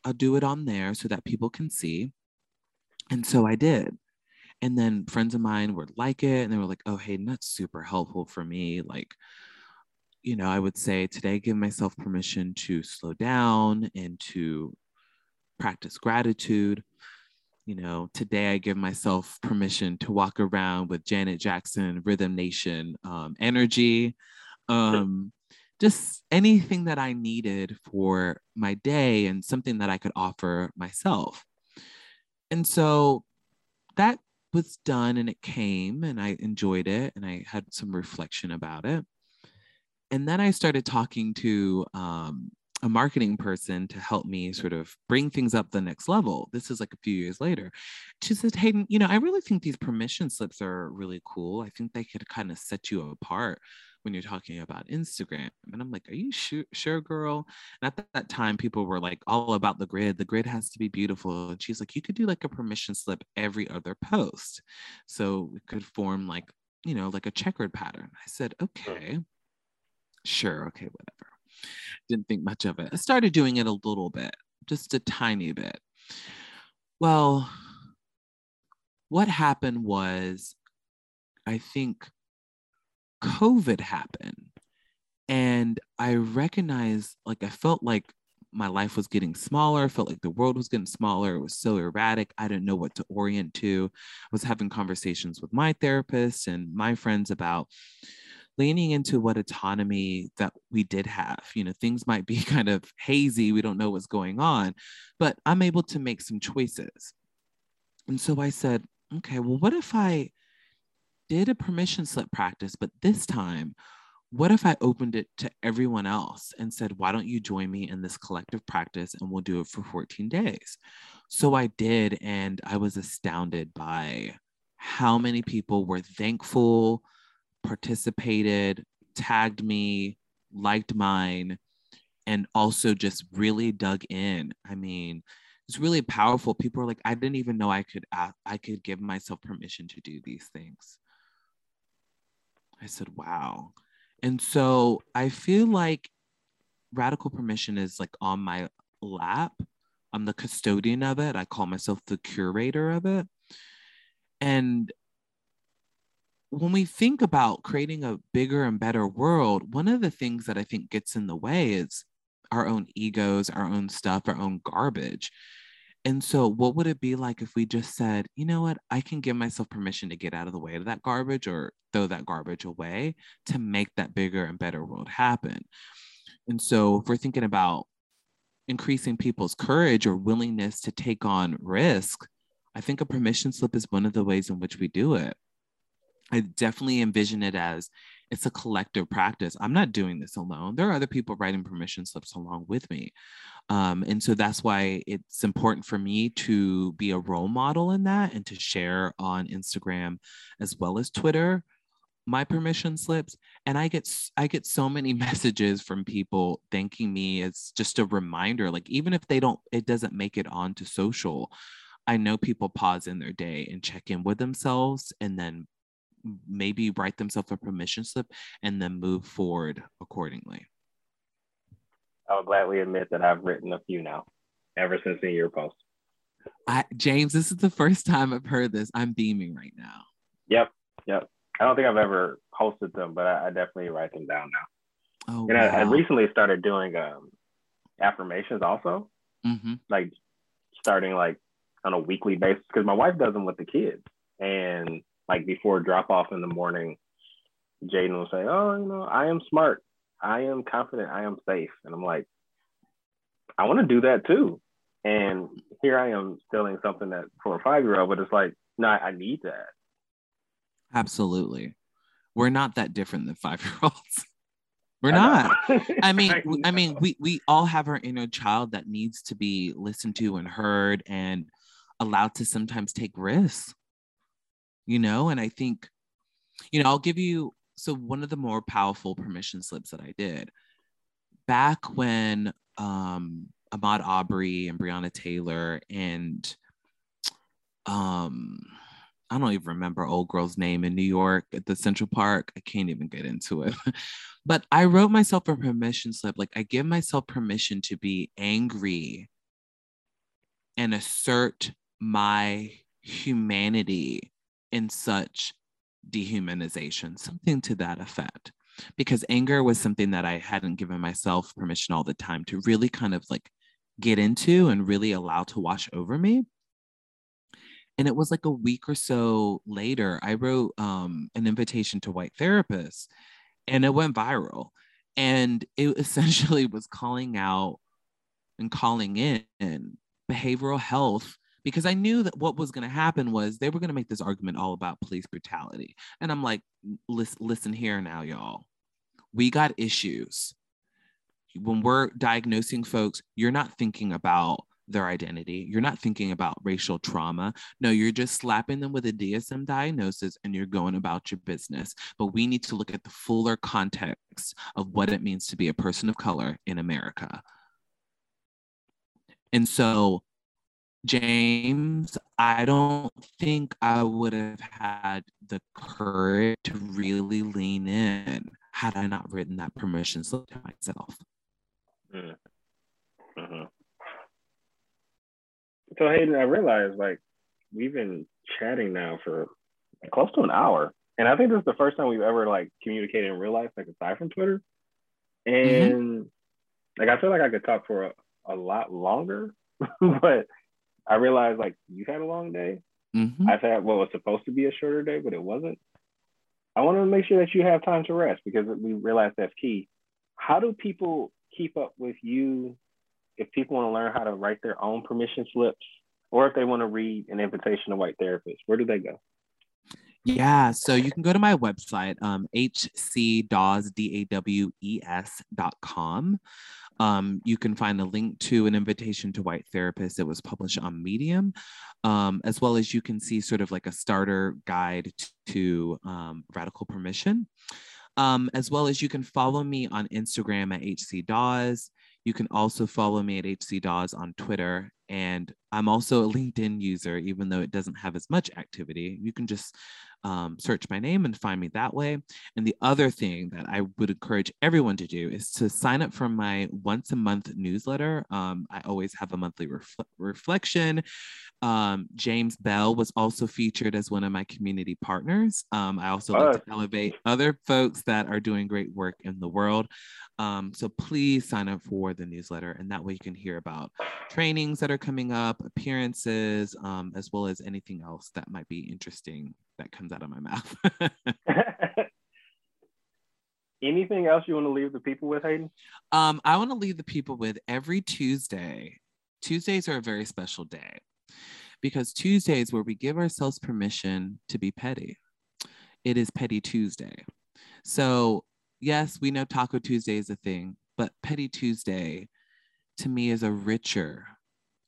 I'll do it on there so that people can see. And so I did. And then friends of mine would like it and they were like, oh, hey, that's super helpful for me. Like, you know, I would say today, give myself permission to slow down and to practice gratitude. You know, today I give myself permission to walk around with Janet Jackson, Rhythm Nation um, energy. Um, just anything that I needed for my day and something that I could offer myself. And so that was done and it came and I enjoyed it and I had some reflection about it and then I started talking to um, a marketing person to help me sort of bring things up the next level. This is like a few years later. She said, Hayden, you know, I really think these permission slips are really cool. I think they could kind of set you apart when you're talking about Instagram. And I'm like, are you sure, sure girl? And at that time, people were like all about the grid. The grid has to be beautiful. And she's like, you could do like a permission slip every other post. So it could form like, you know, like a checkered pattern. I said, okay sure, okay, whatever. Didn't think much of it. I started doing it a little bit, just a tiny bit. Well, what happened was, I think COVID happened. And I recognized, like, I felt like my life was getting smaller. I felt like the world was getting smaller. It was so erratic. I didn't know what to orient to. I was having conversations with my therapist and my friends about leaning into what autonomy that we did have. You know, things might be kind of hazy, we don't know what's going on, but I'm able to make some choices. And so I said, okay, well, what if I did a permission slip practice, but this time, what if I opened it to everyone else and said, why don't you join me in this collective practice and we'll do it for 14 days? So I did. And I was astounded by how many people were thankful, participated, tagged me, liked mine, and also just really dug in. I mean, it's really powerful. People are like, I didn't even know I could I could give myself permission to do these things. I said, wow. And so I feel like radical permission is like on my lap. I'm the custodian of it. I call myself the curator of it. And when we think about creating a bigger and better world, one of the things that I think gets in the way is our own egos, our own stuff, our own garbage. And so, what would it be like if we just said, you know what, I can give myself permission to get out of the way of that garbage or throw that garbage away to make that bigger and better world happen? And so, if we're thinking about increasing people's courage or willingness to take on risk, I think a permission slip is one of the ways in which we do it. I definitely envision it as it's a collective practice. I'm not doing this alone. There are other people writing permission slips along with me. Um, and so that's why it's important for me to be a role model in that and to share on Instagram as well as Twitter my permission slips and i get i get so many messages from people thanking me as just a reminder like even if they don't it doesn't make it onto social i know people pause in their day and check in with themselves and then maybe write themselves a permission slip and then move forward accordingly. I'll gladly admit that I've written a few now, ever since seeing your post. I, James, this is the first time I've heard this. I'm beaming right now. Yep, yep. I don't think I've ever posted them, but I, I definitely write them down now. Oh, and wow. I, I, recently started doing um, affirmations also, mm-hmm. like starting like on a weekly basis because my wife does them with the kids, and like before drop off in the morning, Jaden will say, "Oh, you know, I am smart, I am confident, I am safe," and I'm like, I want to do that too. And here I am stealing something that for a five year old, but it's like, no, I need that. Absolutely, we're not that different than five year olds. We're not. I mean, I, I mean, we we all have our inner child that needs to be listened to and heard and allowed to sometimes take risks you know and i think you know i'll give you so one of the more powerful permission slips that i did back when um ahmaud arbery and breonna taylor and um I don't even remember old girl's name in New York at the Central Park. I can't even get into it. but I wrote myself a permission slip. Like I give myself permission to be angry and assert my humanity in such dehumanization, something to that effect. Because anger was something that I hadn't given myself permission all the time to really kind of like get into and really allow to wash over me. And it was like a week or so later, I wrote um, an invitation to white therapists and it went viral. And it essentially was calling out and calling in behavioral health because I knew that what was going to happen was they were going to make this argument all about police brutality. And I'm like, listen, listen here now, y'all. We got issues. When we're diagnosing folks, you're not thinking about their identity. You're not thinking about racial trauma. No, you're just slapping them with a DSM diagnosis and you're going about your business. But we need to look at the fuller context of what it means to be a person of color in America. And so James, I don't think I would have had the courage to really lean in had I not written that permission slip to myself. Mm. Mm-hmm. So Hayden, I realized like we've been chatting now for close to an hour, and I think this is the first time we've ever like communicated in real life, like aside from Twitter. And mm-hmm. like I feel like I could talk for a, a lot longer, but I realized like you had a long day. Mm-hmm. I've had what was supposed to be a shorter day, but it wasn't. I want to make sure that you have time to rest because we realize that's key. How do people keep up with you if people want to learn how to write their own permission slips or if they want to read an invitation to white therapists? Where do they go? Yeah, so you can go to my website, um, hcdawes, D-A-W-E-S dot com. Um, you can find a link to an invitation to white therapists that was published on Medium, um, as well as you can see sort of like a starter guide to um, radical permission. Um, as well as you can follow me on Instagram at HC hcdawes. You can also follow me at HC hcdawes on Twitter. And I'm also a LinkedIn user, even though it doesn't have as much activity. You can just um, search my name and find me that way. And the other thing that I would encourage everyone to do is to sign up for my once a month newsletter. Um, I always have a monthly refle- reflection. Um, James Bell was also featured as one of my community partners. Um, I also like to elevate other folks that are doing great work in the world. Um, so please sign up for the newsletter, and that way you can hear about trainings that are coming up, appearances, um, as well as anything else that might be interesting that comes out of my mouth. Anything else you want to leave the people with, Hayden? Um, I want to leave the people with every Tuesday. Tuesdays are a very special day because Tuesdays where we give ourselves permission to be petty. It is Petty Tuesday. So, yes, we know Taco Tuesday is a thing, but Petty Tuesday to me is a richer,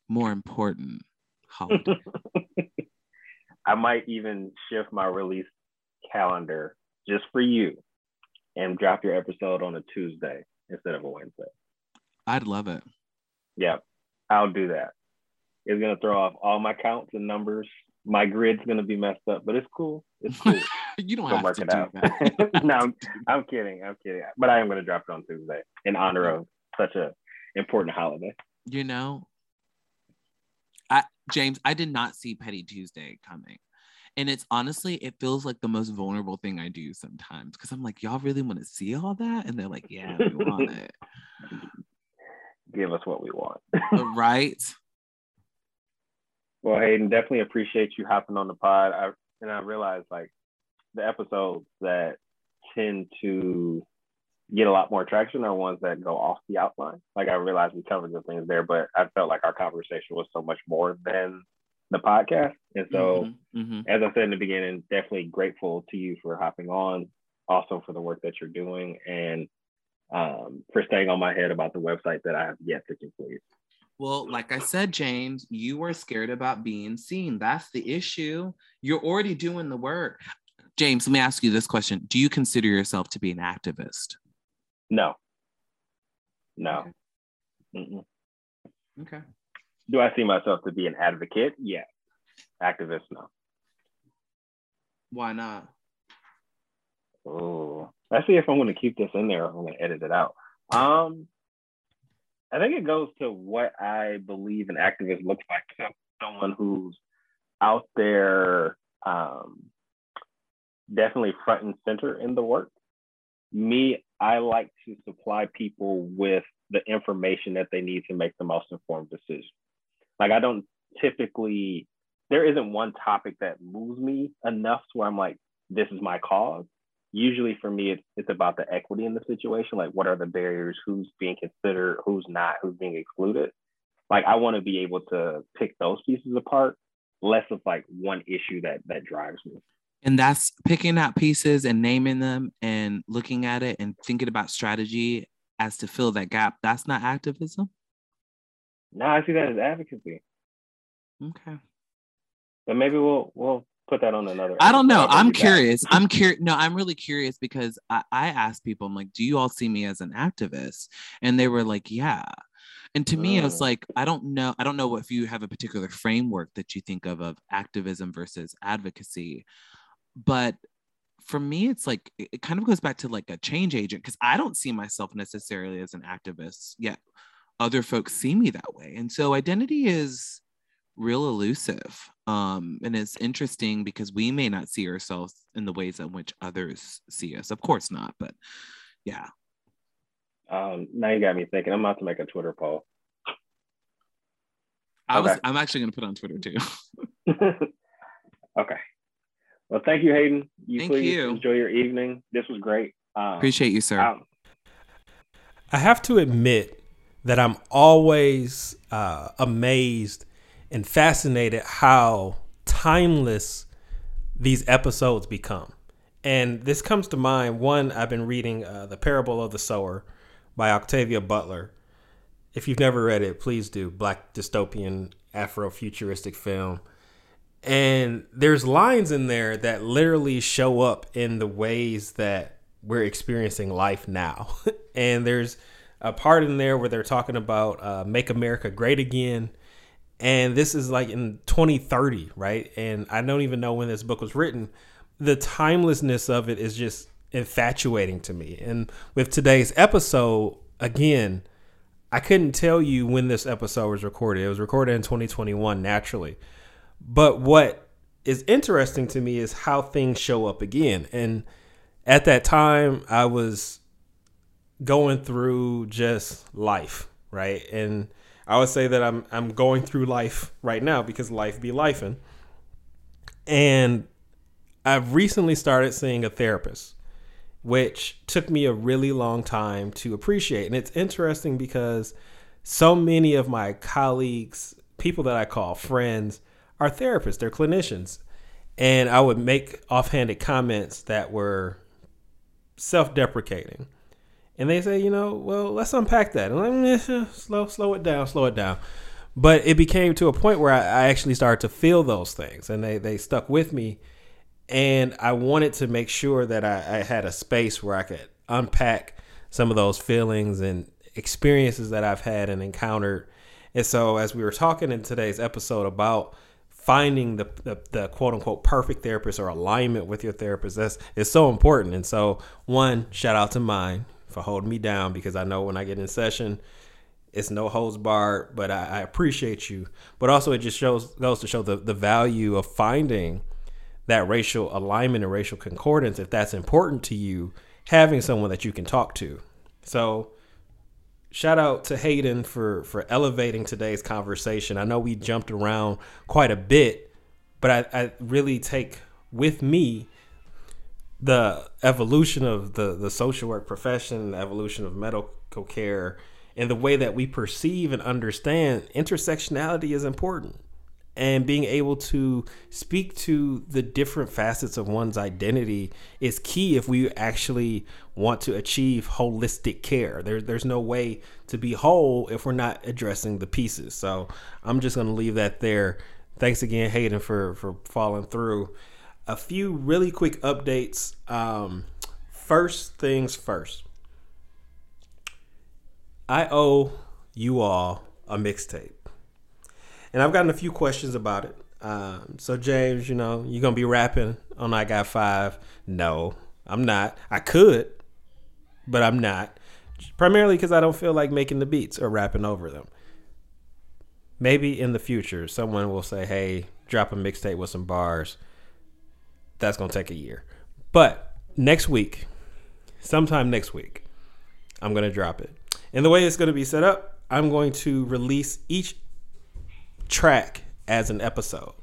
more important holiday. I might even shift my release calendar just for you and drop your episode on a Tuesday instead of a Wednesday. I'd love it. Yeah, I'll do that. It's gonna throw off all my counts and numbers. My grid's gonna be messed up, but it's cool. It's cool. you don't have work to it do out. that. no, I'm, I'm kidding. I'm kidding. But I am gonna drop it on Tuesday in honor of such a important holiday. you know, I James, I did not see Petty Tuesday coming. And it's honestly, it feels like the most vulnerable thing I do sometimes because I'm like, y'all really want to see all that? And they're like, yeah, we want it. Give us what we want. Right? Well, Hayden, definitely appreciate you hopping on the pod. I and I realized like the episodes that tend to get a lot more traction are ones that go off the outline. Like I realized we covered the things there, but I felt like our conversation was so much more than the podcast. And so, Mhm, mhm. as I said in the beginning, definitely grateful to you for hopping on, also for the work that you're doing, and um, for staying on my head about the website that I have yet to complete. Well, like I said, James, you were scared about being seen. That's the issue. You're already doing the work. James, let me ask you this question Do you consider yourself to be an activist? No, no. Mm-mm. Okay. Do I see myself to be an advocate? Yeah. Activist? No. Why not? Oh, let's see if I'm going to keep this in there. or I'm going to edit it out. Um, I think it goes to what I believe an activist looks like. Someone who's out there, um, definitely front and center in the work. Me, I like to supply people with the information that they need to make the most informed decision. Like I don't typically, there isn't one topic that moves me enough to where I'm like, this is my cause. Usually for me it's, it's about the equity in the situation. Like what are the barriers? Who's being considered? Who's not? Who's being excluded? Like i want to be able to pick those pieces apart less of like one issue that that drives me And that's picking out pieces and naming them and looking at it and thinking about strategy as to fill that gap. That's not activism. No, i see that as advocacy Okay. but maybe we'll we'll put that on another I don't know. I'm bring you back. curious. I'm curious. No, I'm really curious because I, I asked people, I'm like, do you all see me as an activist? And they were like, yeah. And to me, it's Mm. like, I don't know. I don't know if you have a particular framework that you think of of activism versus advocacy. But for me, it's like, it kind of goes back to like a change agent because I don't see myself necessarily as an activist, yet other folks see me that way. And so identity is real elusive. Um, and it's interesting because we may not see ourselves in the ways in which others see us. Of course not, but yeah. um now you got me thinking i'm about to make a twitter poll I was I'm actually gonna put on Twitter too. okay well thank you hayden you Thank please you. enjoy your evening this was great um, Appreciate you, sir. I'll- I have to admit that I'm always uh, amazed and fascinated how timeless these episodes become. And this comes to mind. One, I've been reading uh, The Parable of the Sower by Octavia Butler. If you've never read it, please do. Black dystopian Afro-futuristic film. And there's lines in there that literally show up in the ways that we're experiencing life now. and there's a part in there where they're talking about uh, make America great again. And this is like in 2030, right? And I don't even know when this book was written. The timelessness of it is just infatuating to me. And with today's episode, again, I couldn't tell you when this episode was recorded. It was recorded in 2021 naturally. But what is interesting to me is how things show up again. And at that time, I was going through just life, right? And I would say that I'm I'm going through life right now because life be lifing. And I've recently started seeing a therapist, which took me a really long time to appreciate. And it's interesting because so many of my colleagues, people that I call friends, are therapists, they're clinicians. And I would make offhanded comments that were self deprecating and they say, you know, well, let's unpack that. And I'm like, eh, slow, slow it down, slow it down. But it became to a point where I, I actually started to feel those things, and they they stuck with me. And I wanted to make sure that I, I had a space where I could unpack some of those feelings and experiences that I've had and encountered. And so, as we were talking in today's episode about finding the, the, the, quote unquote perfect therapist or alignment with your therapist, that's is so important. And so, one shout out to mine for holding me down because I know when I get in session, it's no holds barred. But I, I appreciate you. But also, it just shows goes to show the the value of finding that racial alignment and racial concordance. If that's important to you, having someone that you can talk to. So shout out to Hayden for for elevating today's conversation. I know we jumped around quite a bit, but I, I really take with me the evolution of the the social work profession, the evolution of medical care, and the way that we perceive and understand intersectionality is important. And being able to speak to the different facets of one's identity is key if we actually want to achieve holistic care. There, there's no way to be whole if we're not addressing the pieces. So I'm just going to leave that there. Thanks again, Hayden, for for following through a few really quick updates. Um, first things first, I owe you all a mixtape, and I've gotten a few questions about it. Um, so James, you know, you're gonna be rapping on I Got Five? No, I'm not. I could, but I'm not. Primarily because I don't feel like making the beats or rapping over them. Maybe in the future, someone will say, "Hey, drop a mixtape with some bars." that's to take a year. But next week, sometime next week, I'm to drop it. And the way it's to be set up, I'm going to release each track as an episode.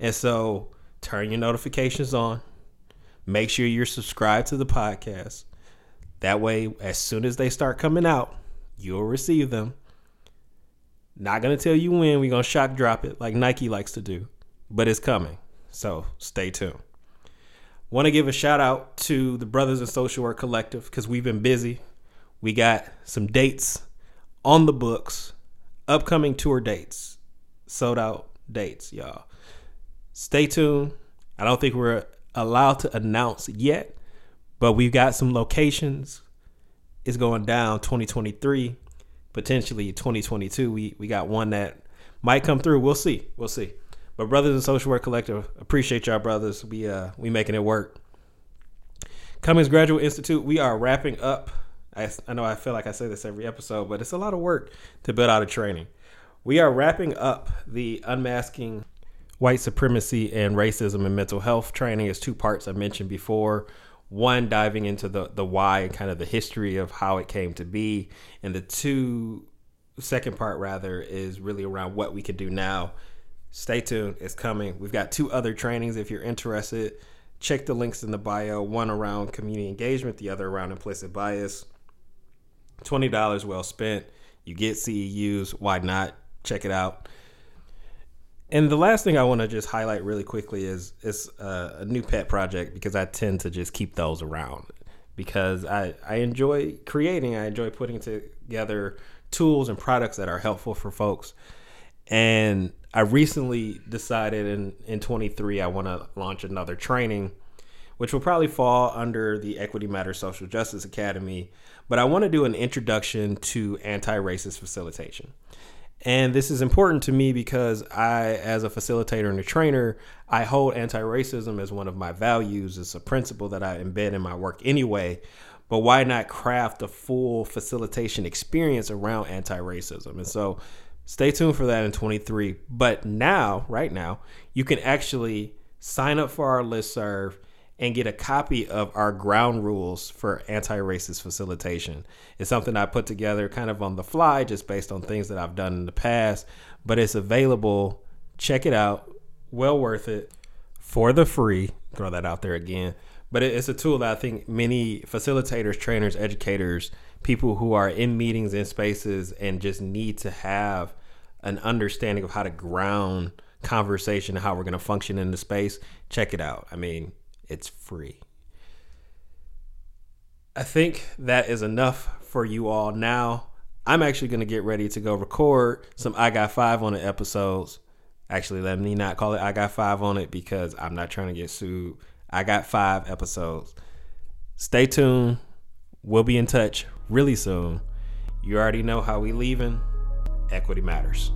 And so turn your notifications on. Make sure you're subscribed to the podcast. That way, as soon as they start coming out, you'll receive them. Not going to tell you when. We're going to shock drop it like Nike likes to do, but it's coming. So stay tuned. Want to give a shout out to the Brothers in Social Work Collective because we've been busy. We got some dates on the books, upcoming tour dates, sold out dates, y'all. Stay tuned. I don't think we're allowed to announce yet, but we've got some locations. It's going down 2023, potentially 2022. We we got one that might come through. We'll see. We'll see. But Brothers in Social Work Collective, appreciate y'all brothers. We uh we making it work. Cummings Graduate Institute, we are wrapping up. I, I know I feel like I say this every episode, but it's a lot of work to build out a training. We are wrapping up the unmasking white supremacy and racism and mental health training as two parts I mentioned before. One diving into the the why and kind of the history of how it came to be, and the two second part rather is really around what we can do now stay tuned. It's coming. We've got two other trainings if you're interested. Check the links in the bio one around community engagement, the other around implicit bias. $20 well spent. You get CEUs. Why not? Check it out. And the last thing I want to just highlight really quickly is it's uh, a new pet project because I tend to just keep those around because I I enjoy creating. I enjoy putting together tools and products that are helpful for folks. And I recently decided in in 23 I want to launch another training which will probably fall under the Equity Matters Social Justice Academy, but I want to do an introduction to anti-racist facilitation. And this is important to me because I, as a facilitator and a trainer, I hold anti racism as one of my values. It's a principle that I embed in my work anyway. But why not craft a full facilitation experience around anti racism? And so stay tuned for that in 23. But now, right now, you can actually sign up for our list serve and get a copy of our ground rules for anti-racist facilitation. It's something I put together kind of on the fly just based on things that I've done in the past, but it's available. Check it out. Well worth it for the free. Throw that out there again. But it's a tool that I think many facilitators, trainers, educators, people who are in meetings in spaces and just need to have an understanding of how to ground conversation how we're going to function in the space, check it out. I mean, it's free. I think that is enough for you all now. I'm actually going to get ready to go record some I Got Five on it episodes. Actually, let me not call it I Got Five on it because I'm not trying to get sued. I got five episodes. Stay tuned. We'll be in touch really soon. You already know how we leaving. Equity matters.